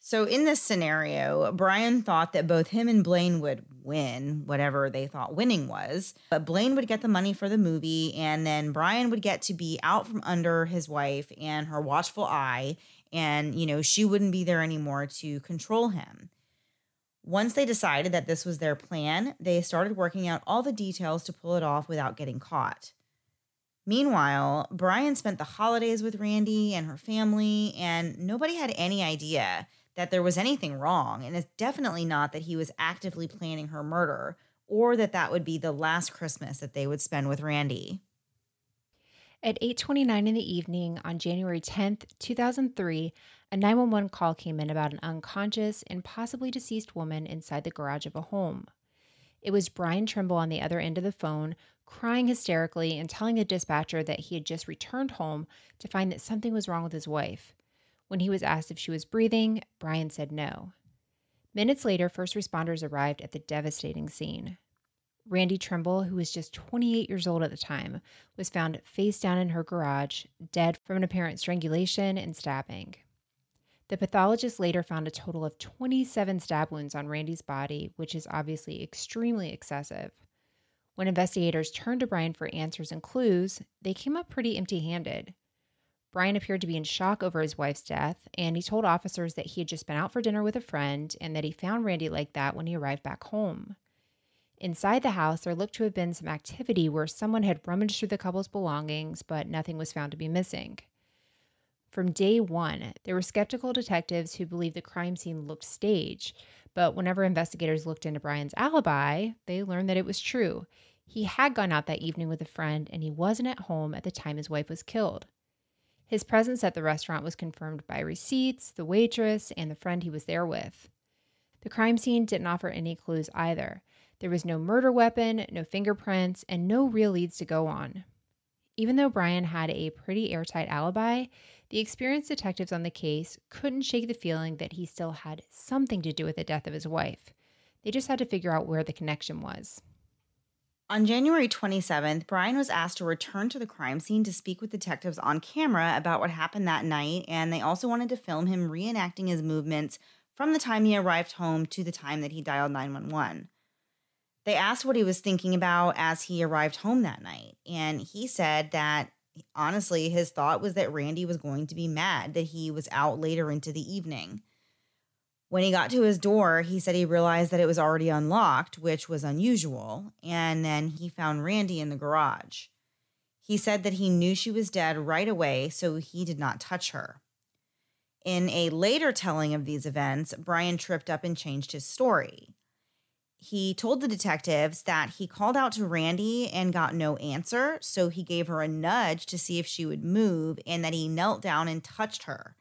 so in this scenario brian thought that both him and blaine would win whatever they thought winning was. But blaine would get the money for the movie and then brian would get to be out from under his wife and her watchful eye and you know she wouldn't be there anymore to control him once they decided that this was their plan, they started working out all the details to pull it off without getting caught. Meanwhile, Brian spent the holidays with Randy and her family, and nobody had any idea that there was anything wrong. And it's definitely not that he was actively planning her murder or that that would be the last Christmas that they would spend with Randy. At 8:29 in the evening on January 10th, 2003, a 911 call came in about an unconscious and possibly deceased woman inside the garage of a home. It was Brian Trimble on the other end of the phone, crying hysterically and telling the dispatcher that he had just returned home to find that something was wrong with his wife. When he was asked if she was breathing, Brian said no. Minutes later, first responders arrived at the devastating scene. Randy Trimble, who was just 28 years old at the time, was found face down in her garage, dead from an apparent strangulation and stabbing. The pathologist later found a total of 27 stab wounds on Randy's body, which is obviously extremely excessive. When investigators turned to Brian for answers and clues, they came up pretty empty handed. Brian appeared to be in shock over his wife's death, and he told officers that he had just been out for dinner with a friend and that he found Randy like that when he arrived back home. Inside the house, there looked to have been some activity where someone had rummaged through the couple's belongings, but nothing was found to be missing. From day one, there were skeptical detectives who believed the crime scene looked staged, but whenever investigators looked into Brian's alibi, they learned that it was true. He had gone out that evening with a friend and he wasn't at home at the time his wife was killed. His presence at the restaurant was confirmed by receipts, the waitress, and the friend he was there with. The crime scene didn't offer any clues either. There was no murder weapon, no fingerprints, and no real leads to go on. Even though Brian had a pretty airtight alibi, the experienced detectives on the case couldn't shake the feeling that he still had something to do with the death of his wife. They just had to figure out where the connection was. On January 27th, Brian was asked to return to the crime scene to speak with detectives on camera about what happened that night, and they also wanted to film him reenacting his movements from the time he arrived home to the time that he dialed 911. They asked what he was thinking about as he arrived home that night, and he said that honestly, his thought was that Randy was going to be mad that he was out later into the evening. When he got to his door, he said he realized that it was already unlocked, which was unusual, and then he found Randy in the garage. He said that he knew she was dead right away, so he did not touch her. In a later telling of these events, Brian tripped up and changed his story. He told the detectives that he called out to Randy and got no answer, so he gave her a nudge to see if she would move and that he knelt down and touched her.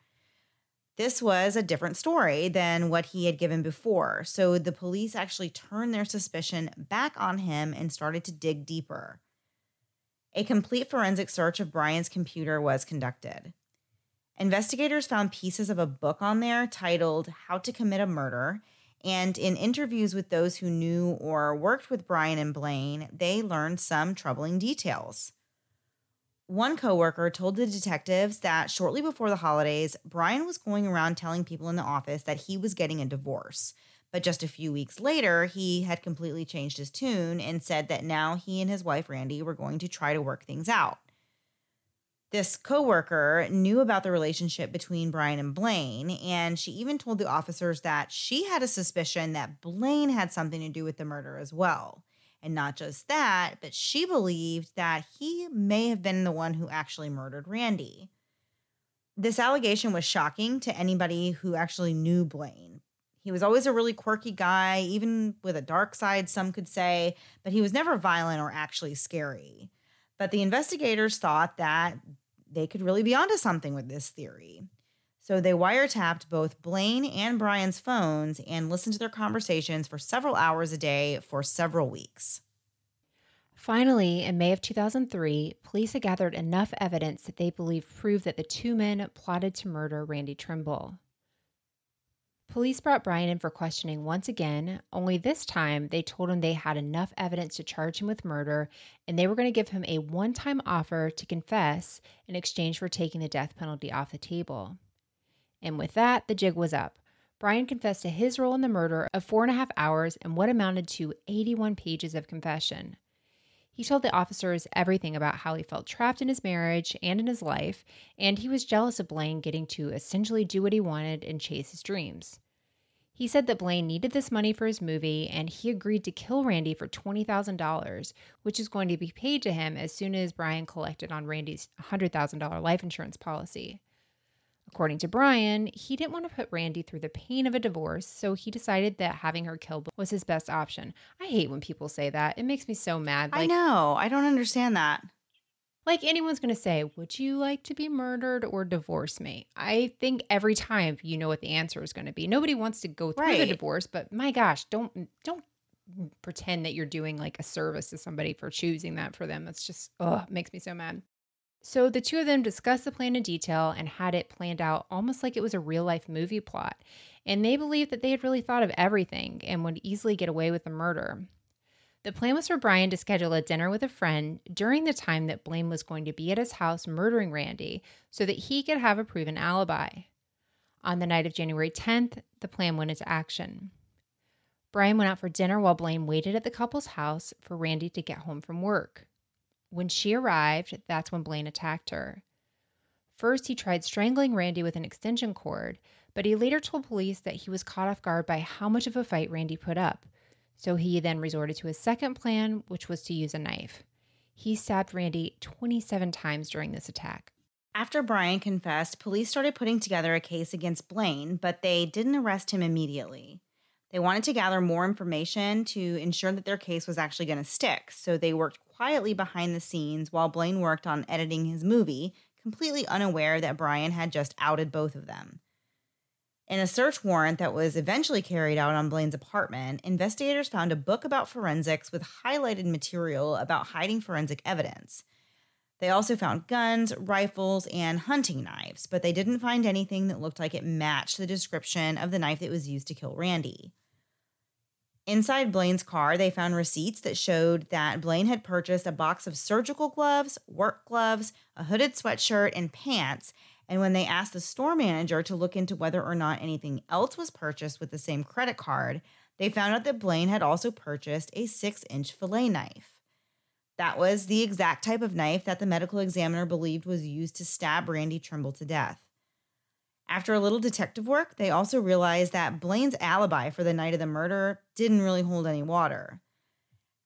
This was a different story than what he had given before, so the police actually turned their suspicion back on him and started to dig deeper. A complete forensic search of Brian's computer was conducted. Investigators found pieces of a book on there titled How to Commit a Murder. And in interviews with those who knew or worked with Brian and Blaine, they learned some troubling details. One coworker told the detectives that shortly before the holidays, Brian was going around telling people in the office that he was getting a divorce. But just a few weeks later, he had completely changed his tune and said that now he and his wife Randy were going to try to work things out. This coworker knew about the relationship between Brian and Blaine, and she even told the officers that she had a suspicion that Blaine had something to do with the murder as well. And not just that, but she believed that he may have been the one who actually murdered Randy. This allegation was shocking to anybody who actually knew Blaine. He was always a really quirky guy, even with a dark side, some could say, but he was never violent or actually scary. But the investigators thought that they could really be onto something with this theory. So they wiretapped both Blaine and Brian's phones and listened to their conversations for several hours a day for several weeks. Finally, in May of 2003, police had gathered enough evidence that they believe proved that the two men plotted to murder Randy Trimble. Police brought Brian in for questioning once again, only this time they told him they had enough evidence to charge him with murder and they were going to give him a one time offer to confess in exchange for taking the death penalty off the table. And with that, the jig was up. Brian confessed to his role in the murder of four and a half hours and what amounted to 81 pages of confession. He told the officers everything about how he felt trapped in his marriage and in his life, and he was jealous of Blaine getting to essentially do what he wanted and chase his dreams. He said that Blaine needed this money for his movie and he agreed to kill Randy for $20,000, which is going to be paid to him as soon as Brian collected on Randy's $100,000 life insurance policy. According to Brian, he didn't want to put Randy through the pain of a divorce, so he decided that having her killed was his best option. I hate when people say that. It makes me so mad. Like, I know. I don't understand that like anyone's going to say, Would you like to be murdered or divorce me? I think every time you know what the answer is going to be. Nobody wants to go through right. the divorce, but my gosh, don't, mm, don't pretend that you're doing like a service to somebody for choosing that for them. That's just, oh, makes me so mad. So the two of them discussed the plan in detail and had it planned out almost like it was a real life movie plot. And they believed that they had really thought of everything and would easily get away with the murder. The plan was for Brian to schedule a dinner with a friend during the time that Blaine was going to be at his house murdering Randy so that he could have a proven alibi. On the night of January 10th, the plan went into action. Brian went out for dinner while Blaine waited at the couple's house for Randy to get home from work. When she arrived, that's when Blaine attacked her. First, he tried strangling Randy with an extension cord, but he later told police that he was caught off guard by how much of a fight Randy put up. So he then resorted to his second plan, which was to use a knife. He stabbed Randy 27 times during this attack. After Brian confessed, police started putting together a case against Blaine, but they didn't arrest him immediately. They wanted to gather more information to ensure that their case was actually going to stick, so they worked quietly behind the scenes while Blaine worked on editing his movie, completely unaware that Brian had just outed both of them. In a search warrant that was eventually carried out on Blaine's apartment, investigators found a book about forensics with highlighted material about hiding forensic evidence. They also found guns, rifles, and hunting knives, but they didn't find anything that looked like it matched the description of the knife that was used to kill Randy. Inside Blaine's car, they found receipts that showed that Blaine had purchased a box of surgical gloves, work gloves, a hooded sweatshirt, and pants, And when they asked the store manager to look into whether or not anything else was purchased with the same credit card, they found out that Blaine had also purchased a six inch fillet knife. That was the exact type of knife that the medical examiner believed was used to stab Randy Trimble to death. After a little detective work, they also realized that Blaine's alibi for the night of the murder didn't really hold any water.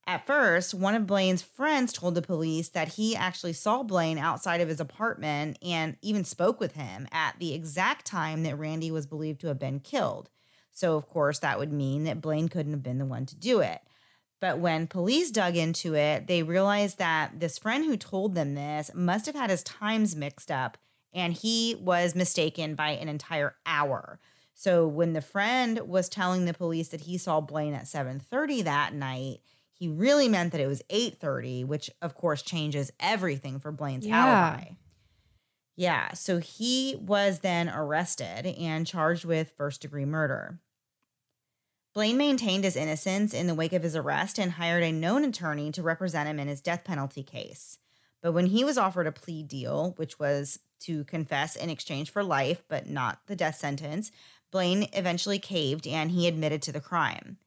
At first, one of Blaine's friends told the police that he actually saw Blaine outside of his apartment and even spoke with him at the exact time that Randy was believed to have been killed. So, of course, that would mean that Blaine couldn't have been the one to do it. But when police dug into it, they realized that this friend who told them this must have had his times mixed up and he was mistaken by an entire hour. So when the friend was telling the police that he saw Blaine at 7:30 that night, he really meant that it was 8:30, which of course changes everything for Blaine's Yeah. alibi. Yeah, so he was then arrested and charged with first degree murder. Blaine maintained his innocence in the wake of his arrest and hired a known attorney to represent him in his death penalty case. But when he was offered a plea deal, which was to confess in exchange for life, but not the death sentence, Blaine eventually caved and he admitted to the crime.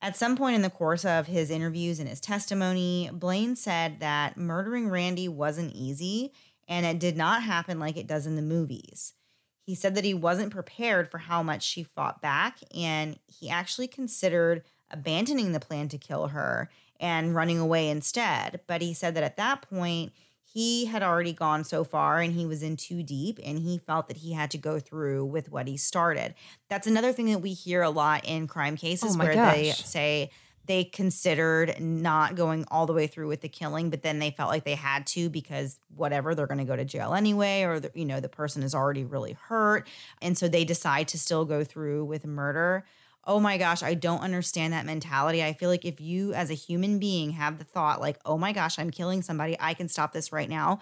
At some point in the course of his interviews and his testimony, Blaine said that murdering Randy wasn't easy and it did not happen like it does in the movies. He said that he wasn't prepared for how much she fought back and he actually considered abandoning the plan to kill her and running away instead. But he said that at that point, he had already gone so far and he was in too deep and he felt that he had to go through with what he started. That's another thing that we hear a lot in crime cases Oh where they say they considered not going all the way through with the killing, but then they felt like they had to because whatever, they're going to go to jail anyway, or the, you know, the person is already really hurt. And so they decide to still go through with murder. Oh my gosh, I don't understand that mentality. I feel like if you, as a human being, have the thought, like, oh my gosh, I'm killing somebody, I can stop this right now.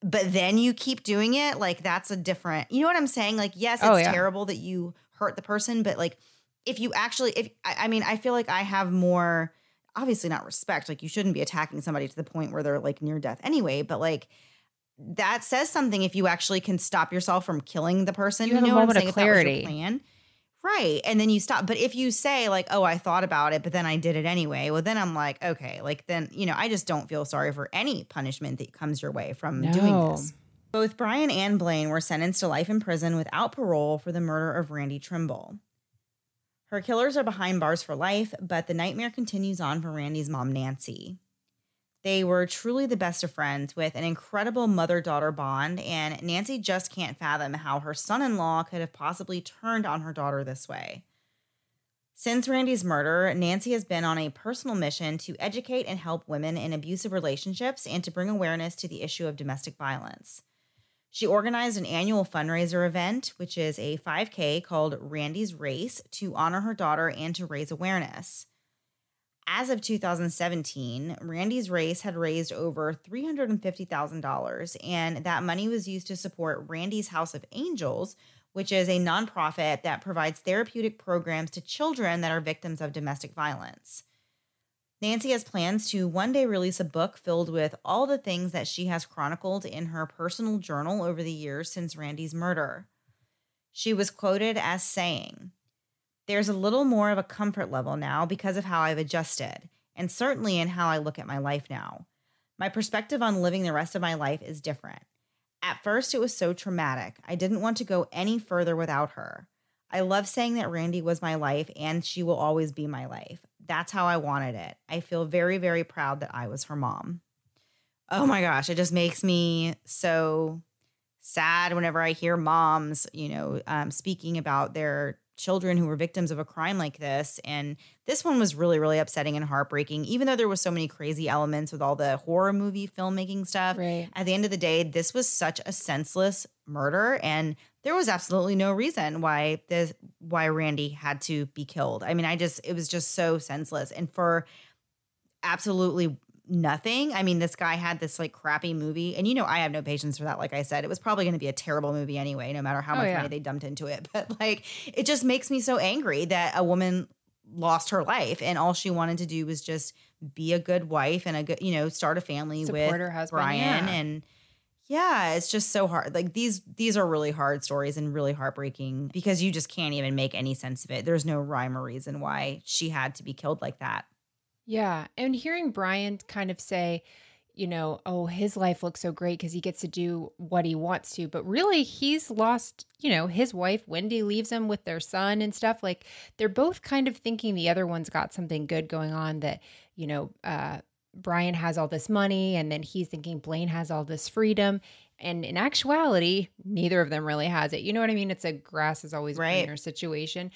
But then you keep doing it, like, that's a different, you know what I'm saying? Like, yes, oh, it's Oh, yeah. terrible that you hurt the person, but like, if you actually, if I, I mean, I feel like I have more, obviously not respect. Like, you shouldn't be attacking somebody to the point where they're like near death anyway, but like, that says something if you actually can stop yourself from killing the person. You have a know what I'm moment of saying? If that was your clarity. plan. Right. And then you stop. But if you say, like, oh, I thought about it, but then I did it anyway, well, then I'm like, okay, like, then, you know, I just don't feel sorry for any punishment that comes your way from doing this. Both Brian and Blaine were sentenced to life in prison without parole for the murder of Randy Trimble. Her killers are behind bars for life, but the nightmare continues on for Randy's mom, Nancy. They were truly the best of friends with an incredible mother daughter bond, and Nancy just can't fathom how her son in law could have possibly turned on her daughter this way. Since Randy's murder, Nancy has been on a personal mission to educate and help women in abusive relationships and to bring awareness to the issue of domestic violence. She organized an annual fundraiser event, which is a 5K called Randy's Race, to honor her daughter and to raise awareness. As of 2017, Randy's Race had raised over $350,000, and that money was used to support Randy's House of Angels, which is a nonprofit that provides therapeutic programs to children that are victims of domestic violence. Nancy has plans to one day release a book filled with all the things that she has chronicled in her personal journal over the years since Randy's murder. She was quoted as saying, There's a little more of a comfort level now because of how I've adjusted, and certainly in how I look at my life now. My perspective on living the rest of my life is different. At first, it was so traumatic. I didn't want to go any further without her. I love saying that Randy was my life and she will always be my life. That's how I wanted it. I feel very, very proud that I was her mom. Oh my gosh, it just makes me so sad whenever I hear moms, you know, um, speaking about their children who were victims of a crime like this. And this one was really, really upsetting and heartbreaking, even though there was so many crazy elements with all the horror movie filmmaking stuff Right. at the end of the day, this was such a senseless murder, and there was absolutely no reason why this why Randy had to be killed. I mean, I just it was just so senseless, and for absolutely nothing. I mean, this guy had this like crappy movie, and you know, I have no patience for that. Like I said, it was probably going to be a terrible movie anyway, no matter how Oh, much yeah. money they dumped into it. But like, it just makes me so angry that a woman lost her life and all she wanted to do was just be a good wife and a good you know start a family Support with her husband, Brian yeah. and Yeah, it's just so hard. Like these these are really hard stories and really heartbreaking because you just can't even make any sense of it. There's no rhyme or reason why she had to be killed like that. Yeah. And hearing Brian kind of say, you know, oh, his life looks so great because he gets to do what he wants to. But really, he's lost, you know, his wife, Wendy, leaves him with their son and stuff. Like they're both kind of thinking the other one's got something good going on that, you know, uh, Brian has all this money and then he's thinking Blaine has all this freedom. And in actuality, neither of them really has it. You know what I mean? It's a grass is always Right. greener situation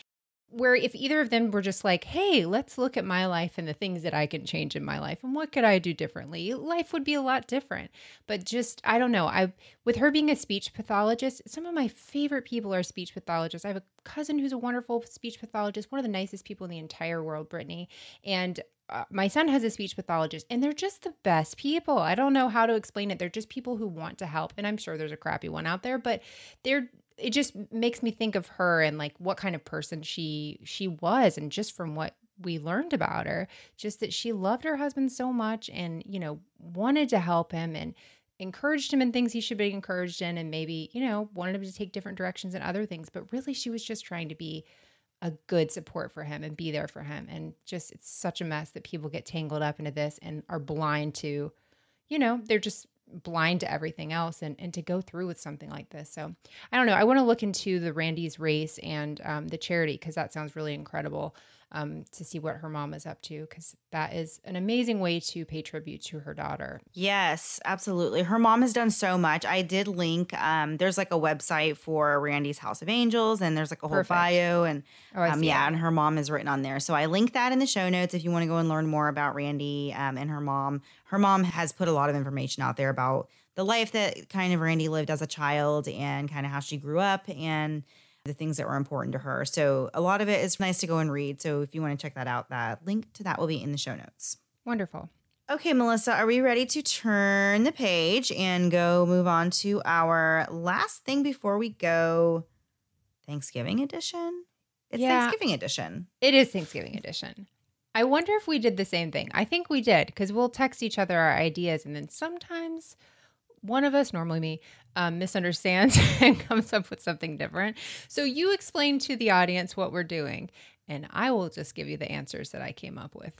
where if either of them were just like, hey, let's look at my life and the things that I can change in my life and what could I do differently, life would be a lot different. But just, I don't know. I, with her being a speech pathologist, some of my favorite people are speech pathologists. I have a cousin who's a wonderful speech pathologist, one of the nicest people in the entire world, Brittany. And uh, my son has a speech pathologist, and they're just the best people. I don't know how to explain it. They're just people who want to help. And I'm sure there's a crappy one out there, but they're it just makes me think of her and like what kind of person she she was and just from what we learned about her just that she loved her husband so much and you know wanted to help him and encouraged him in things he should be encouraged in and maybe you know wanted him to take different directions and other things. But really she was just trying to be a good support for him and be there for him. And just it's such a mess that people get tangled up into this and are blind to you know they're just blind to everything else and, and to go through with something like this. So i don't know. I want to look into the randy's race and um, the charity because that sounds really incredible um, to see what her mom is up to because that is an amazing way to pay tribute to her daughter Yes, absolutely. Her mom has done so much. I did link um there's like a website for Randy's House of Angels and there's like a whole Perfect. bio and oh um yeah, it. and her mom is written on there. So I link that in the show notes if you want to go and learn more about Randy um and her mom. Her mom has put a lot of information out there about the life that kind of Randy lived as a child and kind of how she grew up and the things that were important to her. So a lot of it is nice to go and read. So if you want to check that out, that link to that will be in the show notes. wonderful Okay, Melissa, are we ready to turn the page and go move on to our last thing before we go Thanksgiving edition? It's Yeah. Thanksgiving edition. It is Thanksgiving edition. I wonder if we did the same thing. I think we did because we'll text each other our ideas, and then sometimes one of us, normally me, um, misunderstands and comes up with something different. So you explain to the audience what we're doing, and I will just give you the answers that I came up with.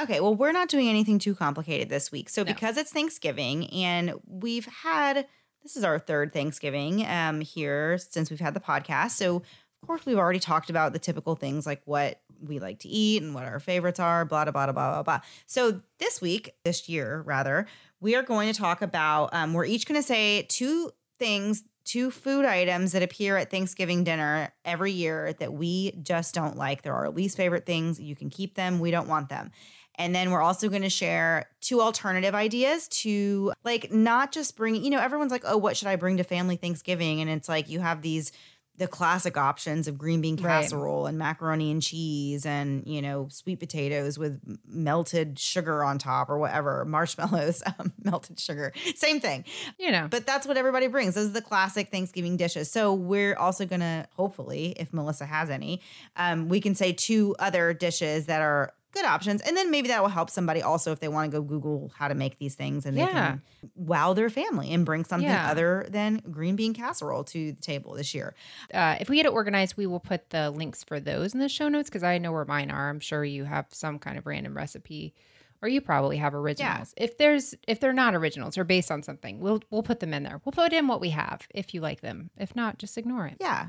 Okay, well, we're not doing anything too complicated this week. So No. because it's Thanksgiving and we've had this is our third Thanksgiving um here since we've had the podcast. So of course we've already talked about the typical things like what we like to eat and what our favorites are, blah blah blah blah blah blah. So this week, this year rather, we are going to talk about um we're each going to say two things two food items that appear at Thanksgiving dinner every year that we just don't like. They're our least favorite things. You can keep them. We don't want them. And then we're also going to share two alternative ideas to like not just bring, you know, everyone's like, oh, what should I bring to family Thanksgiving? And it's like you have these, the classic options of green bean Right. casserole and macaroni and cheese and, you know, sweet potatoes with melted sugar on top or whatever, marshmallows, um, melted sugar, same thing. You know, But that's what everybody brings. Those are the classic Thanksgiving dishes. So we're also gonna, hopefully, if Melissa has any, um, we can say two other dishes that are good options, and then maybe that will help somebody also if they want to go Google how to make these things and they can wow their family and bring something Yeah. other than green bean casserole to the table this year. uh, if we get it organized, we will put the links for those in the show notes because I know where mine are. I'm sure you have some kind of random recipe, or you probably have originals. If there's if they're not originals or based on something, we'll we'll put them in there. We'll put in what we have if you like them. If not, just ignore it. Yeah,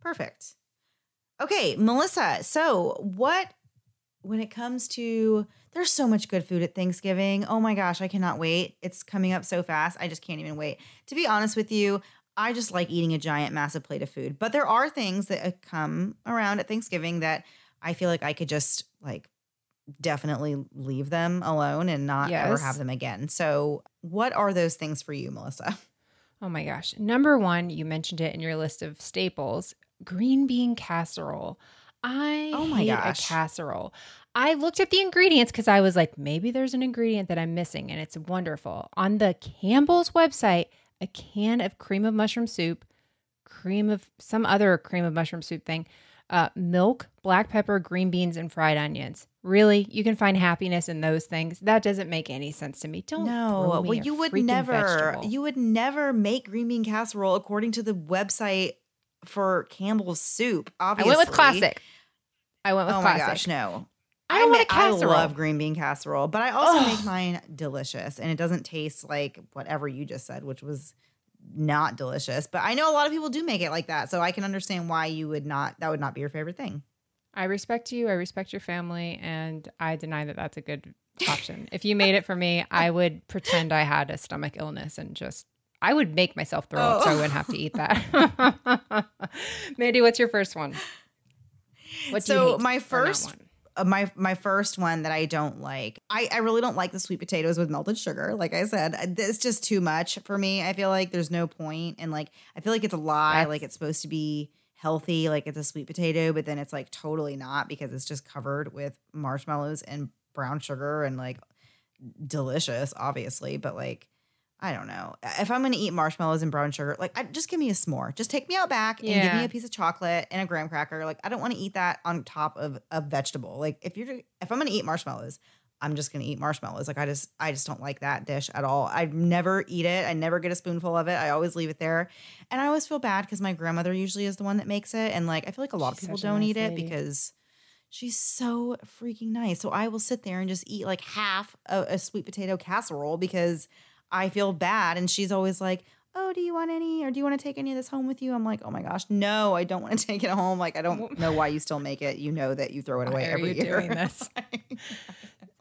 perfect. Okay, Melissa. So what? When it comes to, there's so much good food at Thanksgiving. Oh my gosh, I cannot wait. It's coming up so fast. I just can't even wait. To be honest with you, I just like eating a giant, massive plate of food. But there are things that uh, come around at Thanksgiving that I feel like I could just like definitely leave them alone and not ever have them again. So, what are those things for you, Melissa? Oh my gosh. Number one, you mentioned it in your list of staples green bean casserole. I Oh my gosh. a casserole. I looked at the ingredients because I was like, maybe there's an ingredient that I'm missing, and it's wonderful. On the Campbell's website, a can of cream of mushroom soup, cream of some other cream of mushroom soup thing, Uh, milk, black pepper, green beans, and fried onions. Really, you can find happiness in those things. That doesn't make any sense to me. Don't No, me well, you would never, vegetable. you would never make green bean casserole according to the website for Campbell's soup. Obviously, I went with classic. I went with Oh classic. my gosh, no! I don't ma- want a casserole. I love green bean casserole, but I also Ugh. make mine delicious, and it doesn't taste like whatever you just said, which was not delicious. But I know a lot of people do make it like that, so I can understand why you would not. That would not be your favorite thing. I respect you. I respect your family, and I deny that that's a good option. if you made it for me, I would pretend I had a stomach illness and just I would make myself throw up so I Oh. wouldn't have to eat that. Mandy, what's your first one? What So my first- uh, my my first one that I don't like. I, I really don't like the sweet potatoes with melted sugar. Like I said, I- it's just too much for me. I feel like there's no point, and like I feel like it's a lie. That's- like it's supposed to be healthy, like it's a sweet potato, but then it's like totally not because it's just covered with marshmallows and brown sugar and like delicious, obviously. But like I don't know if I'm gonna eat marshmallows and brown sugar, like I, just give me a s'more. Just take me out back and give me a piece of chocolate and a graham cracker. Like I don't want to eat that on top of a vegetable. Like if you're if I'm gonna eat marshmallows, I'm just gonna eat marshmallows. Like I just I just don't like that dish at all. I never eat it. I never get a spoonful of it. I always leave it there, and I always feel bad because my grandmother usually is the one that makes it, and like I feel like a lot of people don't nice eat it because. She's so freaking nice. So I will sit there and just eat like half a, a sweet potato casserole because I feel bad. And she's always like, Oh, do you want any or do you want to take any of this home with you? I'm like, Oh my gosh, no, I don't want to take it home. Like, I don't know why you still make it. You know that you throw it away Why are every you year. doing this?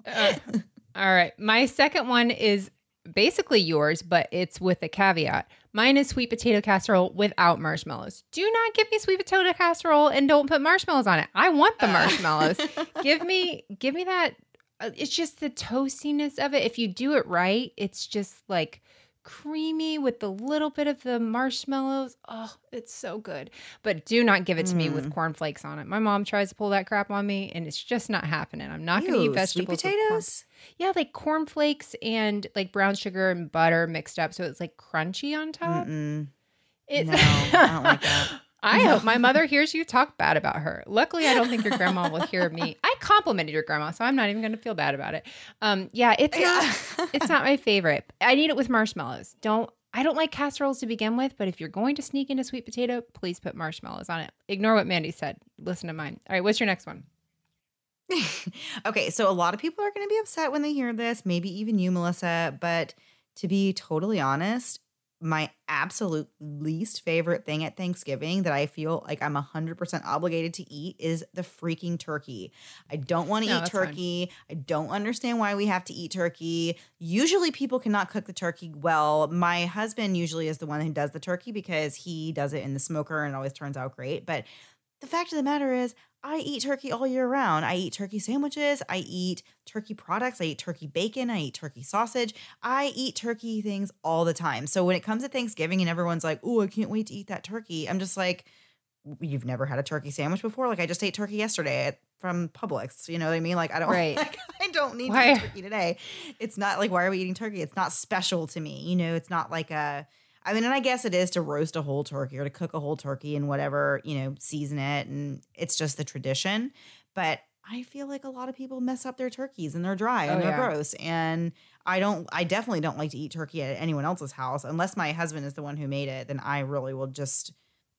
Uh, all right. My second one is basically yours, but it's with a caveat. Mine is sweet potato casserole without marshmallows. Do not give me sweet potato casserole and don't put marshmallows on it. I want the marshmallows. give me give me that uh, Uh, it's just the toastiness of it. If you do it right, it's just like creamy with the little bit of the marshmallows. Oh, it's so good. But do not give it to me with mm. cornflakes on it. My mom tries to pull that crap on me and it's just not happening. I'm not going to eat sweet vegetables corn- potatoes. yeah, like cornflakes and like brown sugar and butter mixed up so it's like crunchy on top. Mm-mm. It's No, I don't like that. I hope my mother hears you talk bad about her. Luckily, I don't think your grandma will hear me. I complimented your grandma, so I'm not even going to feel bad about it. Um, yeah, it's not. It's not my favorite. I need it with marshmallows. Don't. I don't like casseroles to begin with, but if you're going to sneak into sweet potato, please put marshmallows on it. Ignore what Mandy said. Listen to mine. All right, what's your next one? okay, so a lot of people are going to be upset when they hear this, maybe even you, Melissa. But to be totally honest, my absolute least favorite thing at Thanksgiving that I feel like I'm 100% obligated to eat is the freaking turkey. I don't want to No, eat that's fine. turkey. I don't understand why we have to eat turkey. Usually, people cannot cook the turkey well. My husband usually is the one who does the turkey because he does it in the smoker and it always turns out great. But the fact of the matter is, I eat turkey all year round. I eat turkey sandwiches. I eat turkey products. I eat turkey bacon. I eat turkey sausage. I eat turkey things all the time. So when it comes to Thanksgiving and everyone's like, oh, I can't wait to eat that turkey, I'm just like, you've never had a turkey sandwich before? Like I just ate turkey yesterday from Publix. You know what I mean? Like I don't, Right. like, I don't need Why- to eat turkey today. It's not like, why are we eating turkey? It's not special to me. You know, it's not like a, I mean, and I guess it is to roast a whole turkey or to cook a whole turkey and whatever, you know, season it. And it's just the tradition. But I feel like a lot of people mess up their turkeys and they're dry oh, and Oh, they're yeah. gross. And I don't, I definitely don't like to eat turkey at anyone else's house unless my husband is the one who made it. Then I really will just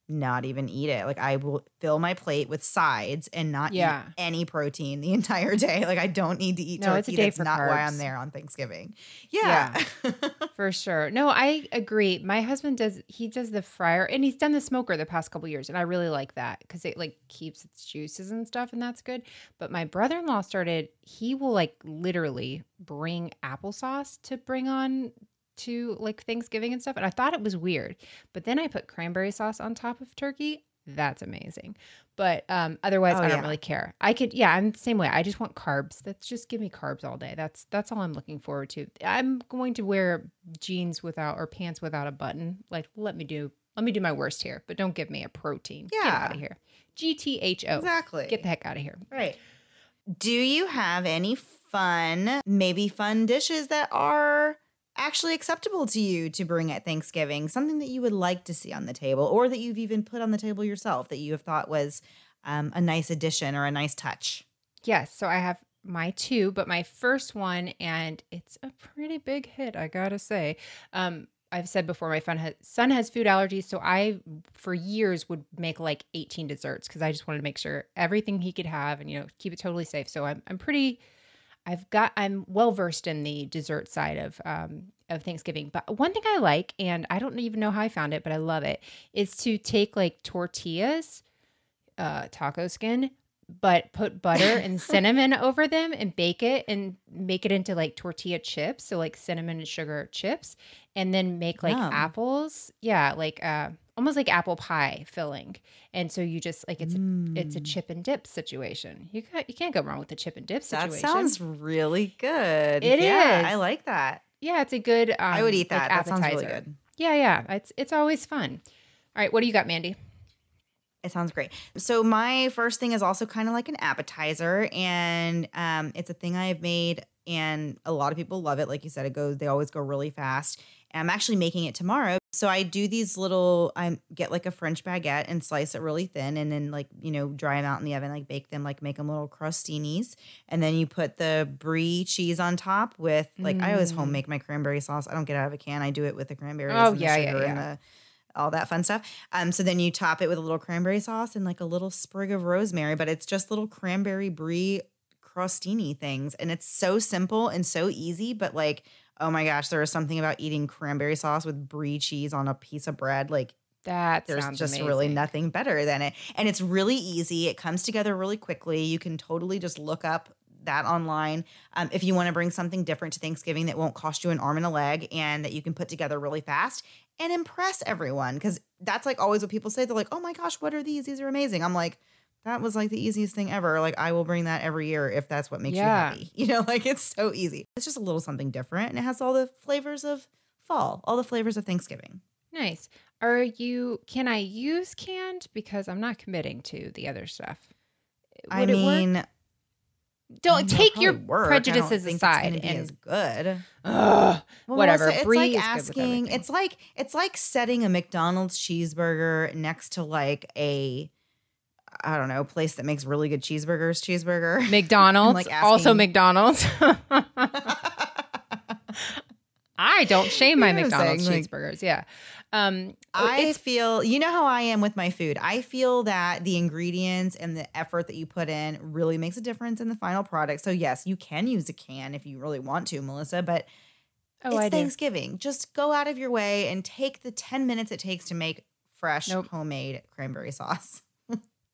not even eat it. Like I will fill my plate with sides and not Yeah. eat any protein the entire day. Like I don't need to eat No, turkey. it's a day That's for not why I'm there on Thanksgiving. Yeah. For sure. No, I agree. My husband does he does the fryer and he's done the smoker the past couple years and I really like that cuz it like keeps its juices and stuff and that's good. But my brother-in-law started he will like literally bring applesauce to bring on to like Thanksgiving and stuff and I thought it was weird. But then I put cranberry sauce on top of turkey. That's amazing. But um otherwise Oh, I don't yeah. really care. I could yeah, I'm the same way. I just want carbs. That's just give me carbs all day. That's that's all I'm looking forward to. I'm going to wear jeans without or pants without a button. Like let me do let me do my worst here, but don't give me a protein. Get Yeah. out of here. GTHO. exactly. Get the heck out of here. Right. Do you have any fun, maybe fun dishes that are actually acceptable to you to bring at Thanksgiving? Something that you would like to see on the table or that you've even put on the table yourself that you have thought was um, a nice addition or a nice touch. Yes. So I have my two, but my first one, and it's a pretty big hit, I gotta say. Um, I've said before, my son has, son has food allergies, so I, for years, would make like 18 desserts because I just wanted to make sure everything he could have and you know keep it totally safe. So I'm I'm pretty, I've got I'm well versed in the dessert side of um of Thanksgiving. But one thing I like, and I don't even know how I found it, but I love it, is to take like tortillas, uh, taco skin, but put butter and cinnamon over them and bake it and make it into like tortilla chips. So like cinnamon and sugar chips, and then make like Yum. apples. Yeah, like uh, almost like apple pie filling. And so you just like it's a, it's a Mm. chip and dip situation. You ca you can't go wrong with the chip and dip situation. That sounds really good. It yeah, is. I like that. yeah, it's a good. Um, I would eat like, that. that sounds really good. Yeah, yeah. It's it's always fun. All right, what do you got, Mandy? It sounds great. So my first thing is also kind of like an appetizer, and um, it's a thing I've made, and a lot of people love it. Like you said, it goes. They always go really fast. And I'm actually making it tomorrow. So I do these little. I get like a French baguette and slice it really thin, and then like you know dry them out in the oven, like bake them, like make them little crostinis, and then you put the brie cheese on top with like I always Mm. home make my cranberry sauce. I don't get out of a can. I do it with the cranberries. Oh, and the yeah, yeah, sugar and yeah. the all that fun stuff. Um, so then you top it with a little cranberry sauce and like a little sprig of rosemary, but it's just little cranberry brie crostini things. And it's so simple and so easy, but like, oh my gosh, there is something about eating cranberry sauce with brie cheese on a piece of bread. Like That there's just really nothing better than it. And it's really easy. It comes together really quickly. You can totally just look up that online um, if you want to bring something different to Thanksgiving that won't cost you an arm and a leg and that you can put together really fast and impress everyone. Because that's like always what people say. They're like, oh my gosh, what are these? These are amazing. I'm like, that was like the easiest thing ever. Like, I will bring that every year if that's what makes Yeah. you happy. You know, like it's so easy. It's just a little something different and it has all the flavors of fall, all the flavors of Thanksgiving. Nice. Are you? Can I use canned? Because I'm not committing to the other stuff. I Would work? mean, Don't take your work. I prejudices aside and as good. Ugh, Well, whatever. Melissa, it's like is asking. It's like it's like setting a McDonald's cheeseburger next to like a I don't know place that makes really good cheeseburgers. Cheeseburger. McDonald's. like also McDonald's. I don't shame my You know McDonald's saying, like- cheeseburgers. Yeah. Um, I feel you know how I am with my food. I feel that the ingredients and the effort that you put in really makes a difference in the final product. So yes, you can use a can if you really want to, Melissa, but oh, it's I do. Thanksgiving. Just go out of your way and take the 10 minutes it takes to make fresh Nope. homemade cranberry sauce.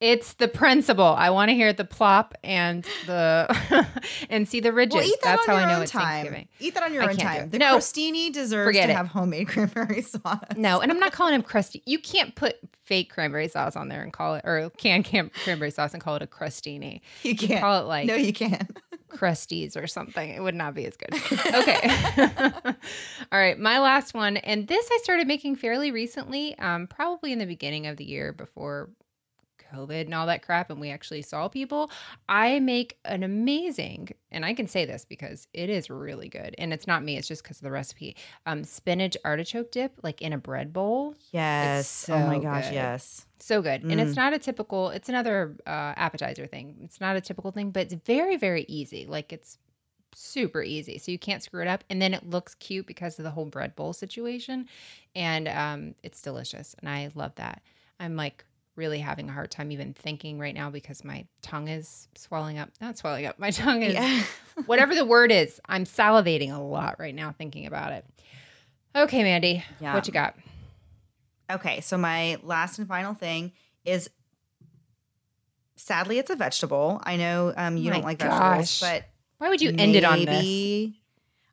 It's the principle. I want to hear the plop and the and see the ridges. Well, eat that That's on how your I know own it's time. Thanksgiving. Eat that on your I own time. The No. crostini deserves Forget to it. have homemade cranberry sauce. No, and I'm not calling them crusty. You can't put fake cranberry sauce on there and call it or can can cranberry sauce and call it a crustini. you You can't. call it like no, you can't. crusties or something. It would not be as good. Okay. All right. My last one. And this I started making fairly recently, um, probably in the beginning of the year before COVID and all that crap. And we actually saw people. I make an amazing, and I can say this because it is really good. And it's not me, it's just because of the recipe. Um, spinach artichoke dip, like in a bread bowl. Yes. oh my gosh, good. yes. So good. And Mm. it's not a typical, it's another uh, appetizer thing. It's not a typical thing, but it's very, very easy. Like it's super easy. So you can't screw it up. And then it looks cute because of the whole bread bowl situation. And um, it's delicious. And I love that. I'm like really having a hard time even thinking right now because my tongue is swelling up. Not swelling up. My tongue is Yeah. whatever the word is. I'm salivating a lot right now thinking about it. Okay, Mandy, Yeah. what you got? Okay, so my last and final thing is sadly it's a vegetable. I know um, you My don't like vegetables, but Why would you end it on this?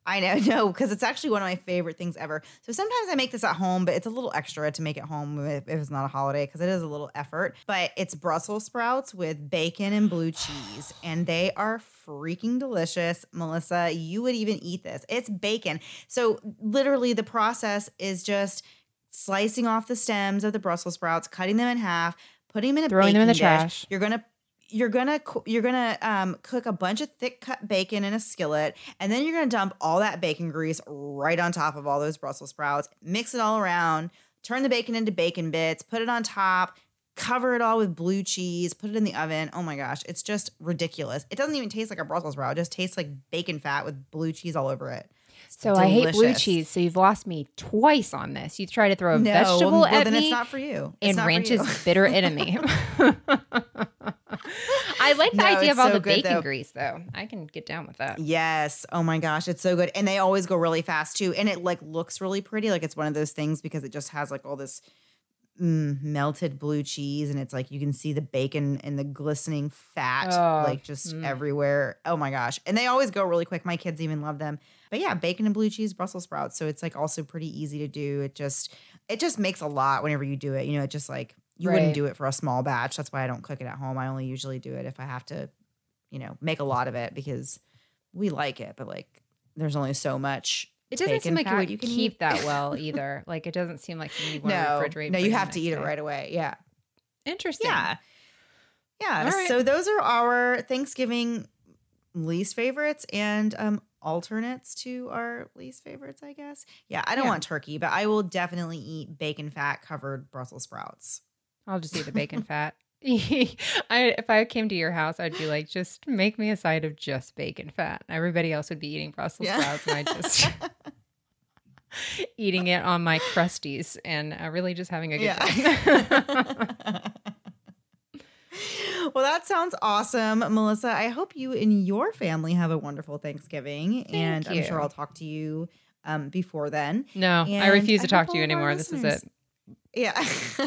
I know, no, because it's actually one of my favorite things ever. So sometimes I make this at home, but it's a little extra to make it home if, if it's not a holiday because it is a little effort. But it's Brussels sprouts with bacon and blue cheese, and they are freaking delicious. Melissa, you would even eat this. It's bacon. So literally, the process is just slicing off the stems of the Brussels sprouts, cutting them in half, putting them in a Throwing them in the dish. trash. You're gonna you're gonna you're gonna um, cook a bunch of thick cut bacon in a skillet, and then you're gonna dump all that bacon grease right on top of all those Brussels sprouts. Mix it all around. Turn the bacon into bacon bits. Put it on top. cover it all with blue cheese, put it in the oven. Oh my gosh, it's just ridiculous. It doesn't even taste like a Brussels sprout. It just tastes like bacon fat with blue cheese all over it. So I hate blue cheese. So you've lost me twice on this. You try to throw a No, vegetable well, at then me, it's not for you. It's and ranch is bitter enemy. I like the No, idea of all so the bacon though. grease, though. I can get down with that. Yes. Oh my gosh, it's so good. And they always go really fast too. And it like looks really pretty. Like it's one of those things because it just has like all this mm, melted blue cheese and it's like you can see the bacon and the glistening fat Oh, like just mm. everywhere. Oh my gosh. And they always go really quick. My kids even love them. But yeah, bacon and blue cheese Brussels sprouts. So it's like also pretty easy to do. It just it just makes a lot whenever you do it. You know, it just like you Right. wouldn't do it for a small batch. That's why I don't cook it at home. I only usually do it if I have to, you know, make a lot of it because we like it, but like there's only so much. It doesn't seem like fat you would you can keep eat. that well either. like it doesn't seem like you want to No, refrigerate. no, you have to eat it right away. Yeah, Interesting. yeah, yeah. Right. So those are our Thanksgiving least favorites and um alternates to our least favorites, I guess. Yeah, I don't Yeah. want turkey, but I will definitely eat bacon fat covered Brussels sprouts. I'll just eat the bacon fat. I if I came to your house, I'd be like, just make me a side of just bacon fat. Everybody else would be eating Brussels Yeah. sprouts, and I just eating it on my crusties and uh, really just having a good time. well, that sounds awesome, Melissa. I hope you and your family have a wonderful Thanksgiving, and I'm sure. I'll talk to you um, before then. no, I And refuse I to talk to you anymore. This is it. Yeah,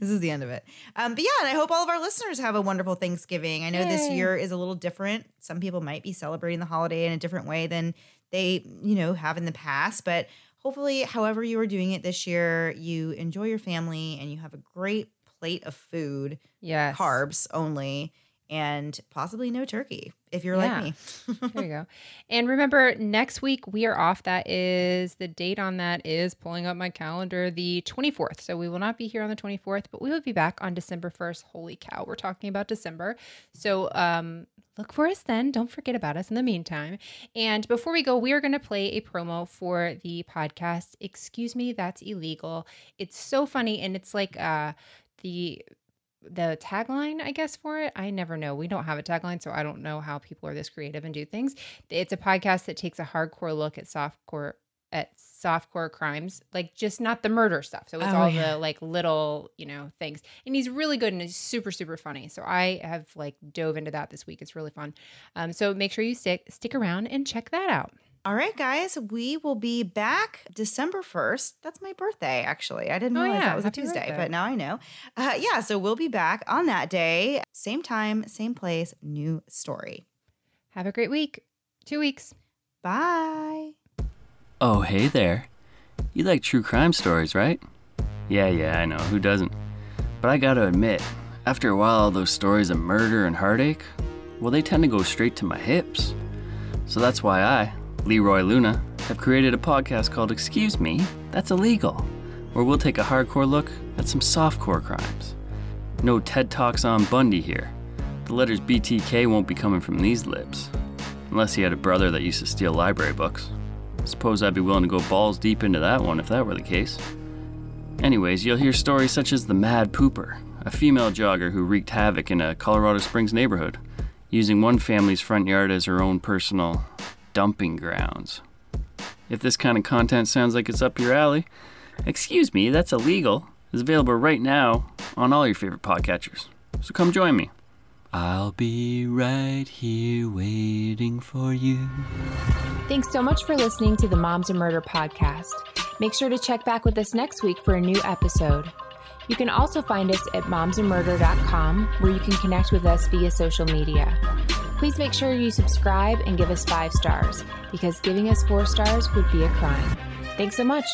this is the end of it. Um, but yeah, and I hope all of our listeners have a wonderful Thanksgiving. I know this year is a little different. Some people might be celebrating the holiday in a different way than they, you know, have in the past. But hopefully, however you are doing it this year, you enjoy your family and you have a great plate of food, Yes. carbs only, and possibly no turkey if you're Yeah. like me. There you go. And remember, next week we are off. That is the date on that is pulling up my calendar, the 24th. So we will not be here on the 24th, but we will be back on December 1st. Holy cow, we're talking about December. So um, look for us then. Don't forget about us in the meantime. And before we go, we are going to play a promo for the podcast. Excuse me, that's illegal. It's so funny. And it's like uh, the the tagline, I guess, for it. I never know. We don't have a tagline, so I don't know how people are this creative and do things. It's a podcast that takes a hardcore look at softcore at softcore crimes, like just not the murder stuff. So it's Oh, all yeah. the like little, you know, things. And he's really good and he's super, super funny. So I have like dove into that this week. It's really fun. Um, so make sure you stick stick around and check that out. All right, guys, we will be back December 1st. That's my birthday, actually. I didn't Oh, realize yeah. that was a Tuesday, birthday. but now I know. Uh, yeah, so we'll be back on that day, same time, same place, new story. Have a great week. Two weeks. Bye. Oh, hey there. You like true crime stories, right? Yeah, yeah, I know. Who doesn't? But I gotta admit, after a while, all those stories of murder and heartache, well, they tend to go straight to my hips. So that's why I, Leroy Luna, have created a podcast called Excuse Me, That's Illegal, where we'll take a hardcore look at some softcore crimes. No TED Talks on Bundy here. The letters BTK won't be coming from these lips. Unless he had a brother that used to steal library books. Suppose I'd be willing to go balls deep into that one if that were the case. Anyways, you'll hear stories such as the Mad Pooper, a female jogger who wreaked havoc in a Colorado Springs neighborhood, using one family's front yard as her own personal dumping grounds. If this kind of content sounds like it's up your alley, excuse me, that's illegal, is available right now on all your favorite podcatchers. So come join me. I'll be right here waiting for you. Thanks so much for listening to the Moms and Murder podcast. Make sure to check back with us next week for a new episode. You can also find us at momsandmurder.com where you can connect with us via social media. Please make sure you subscribe and give us five stars because giving us four stars would be a crime. Thanks so much.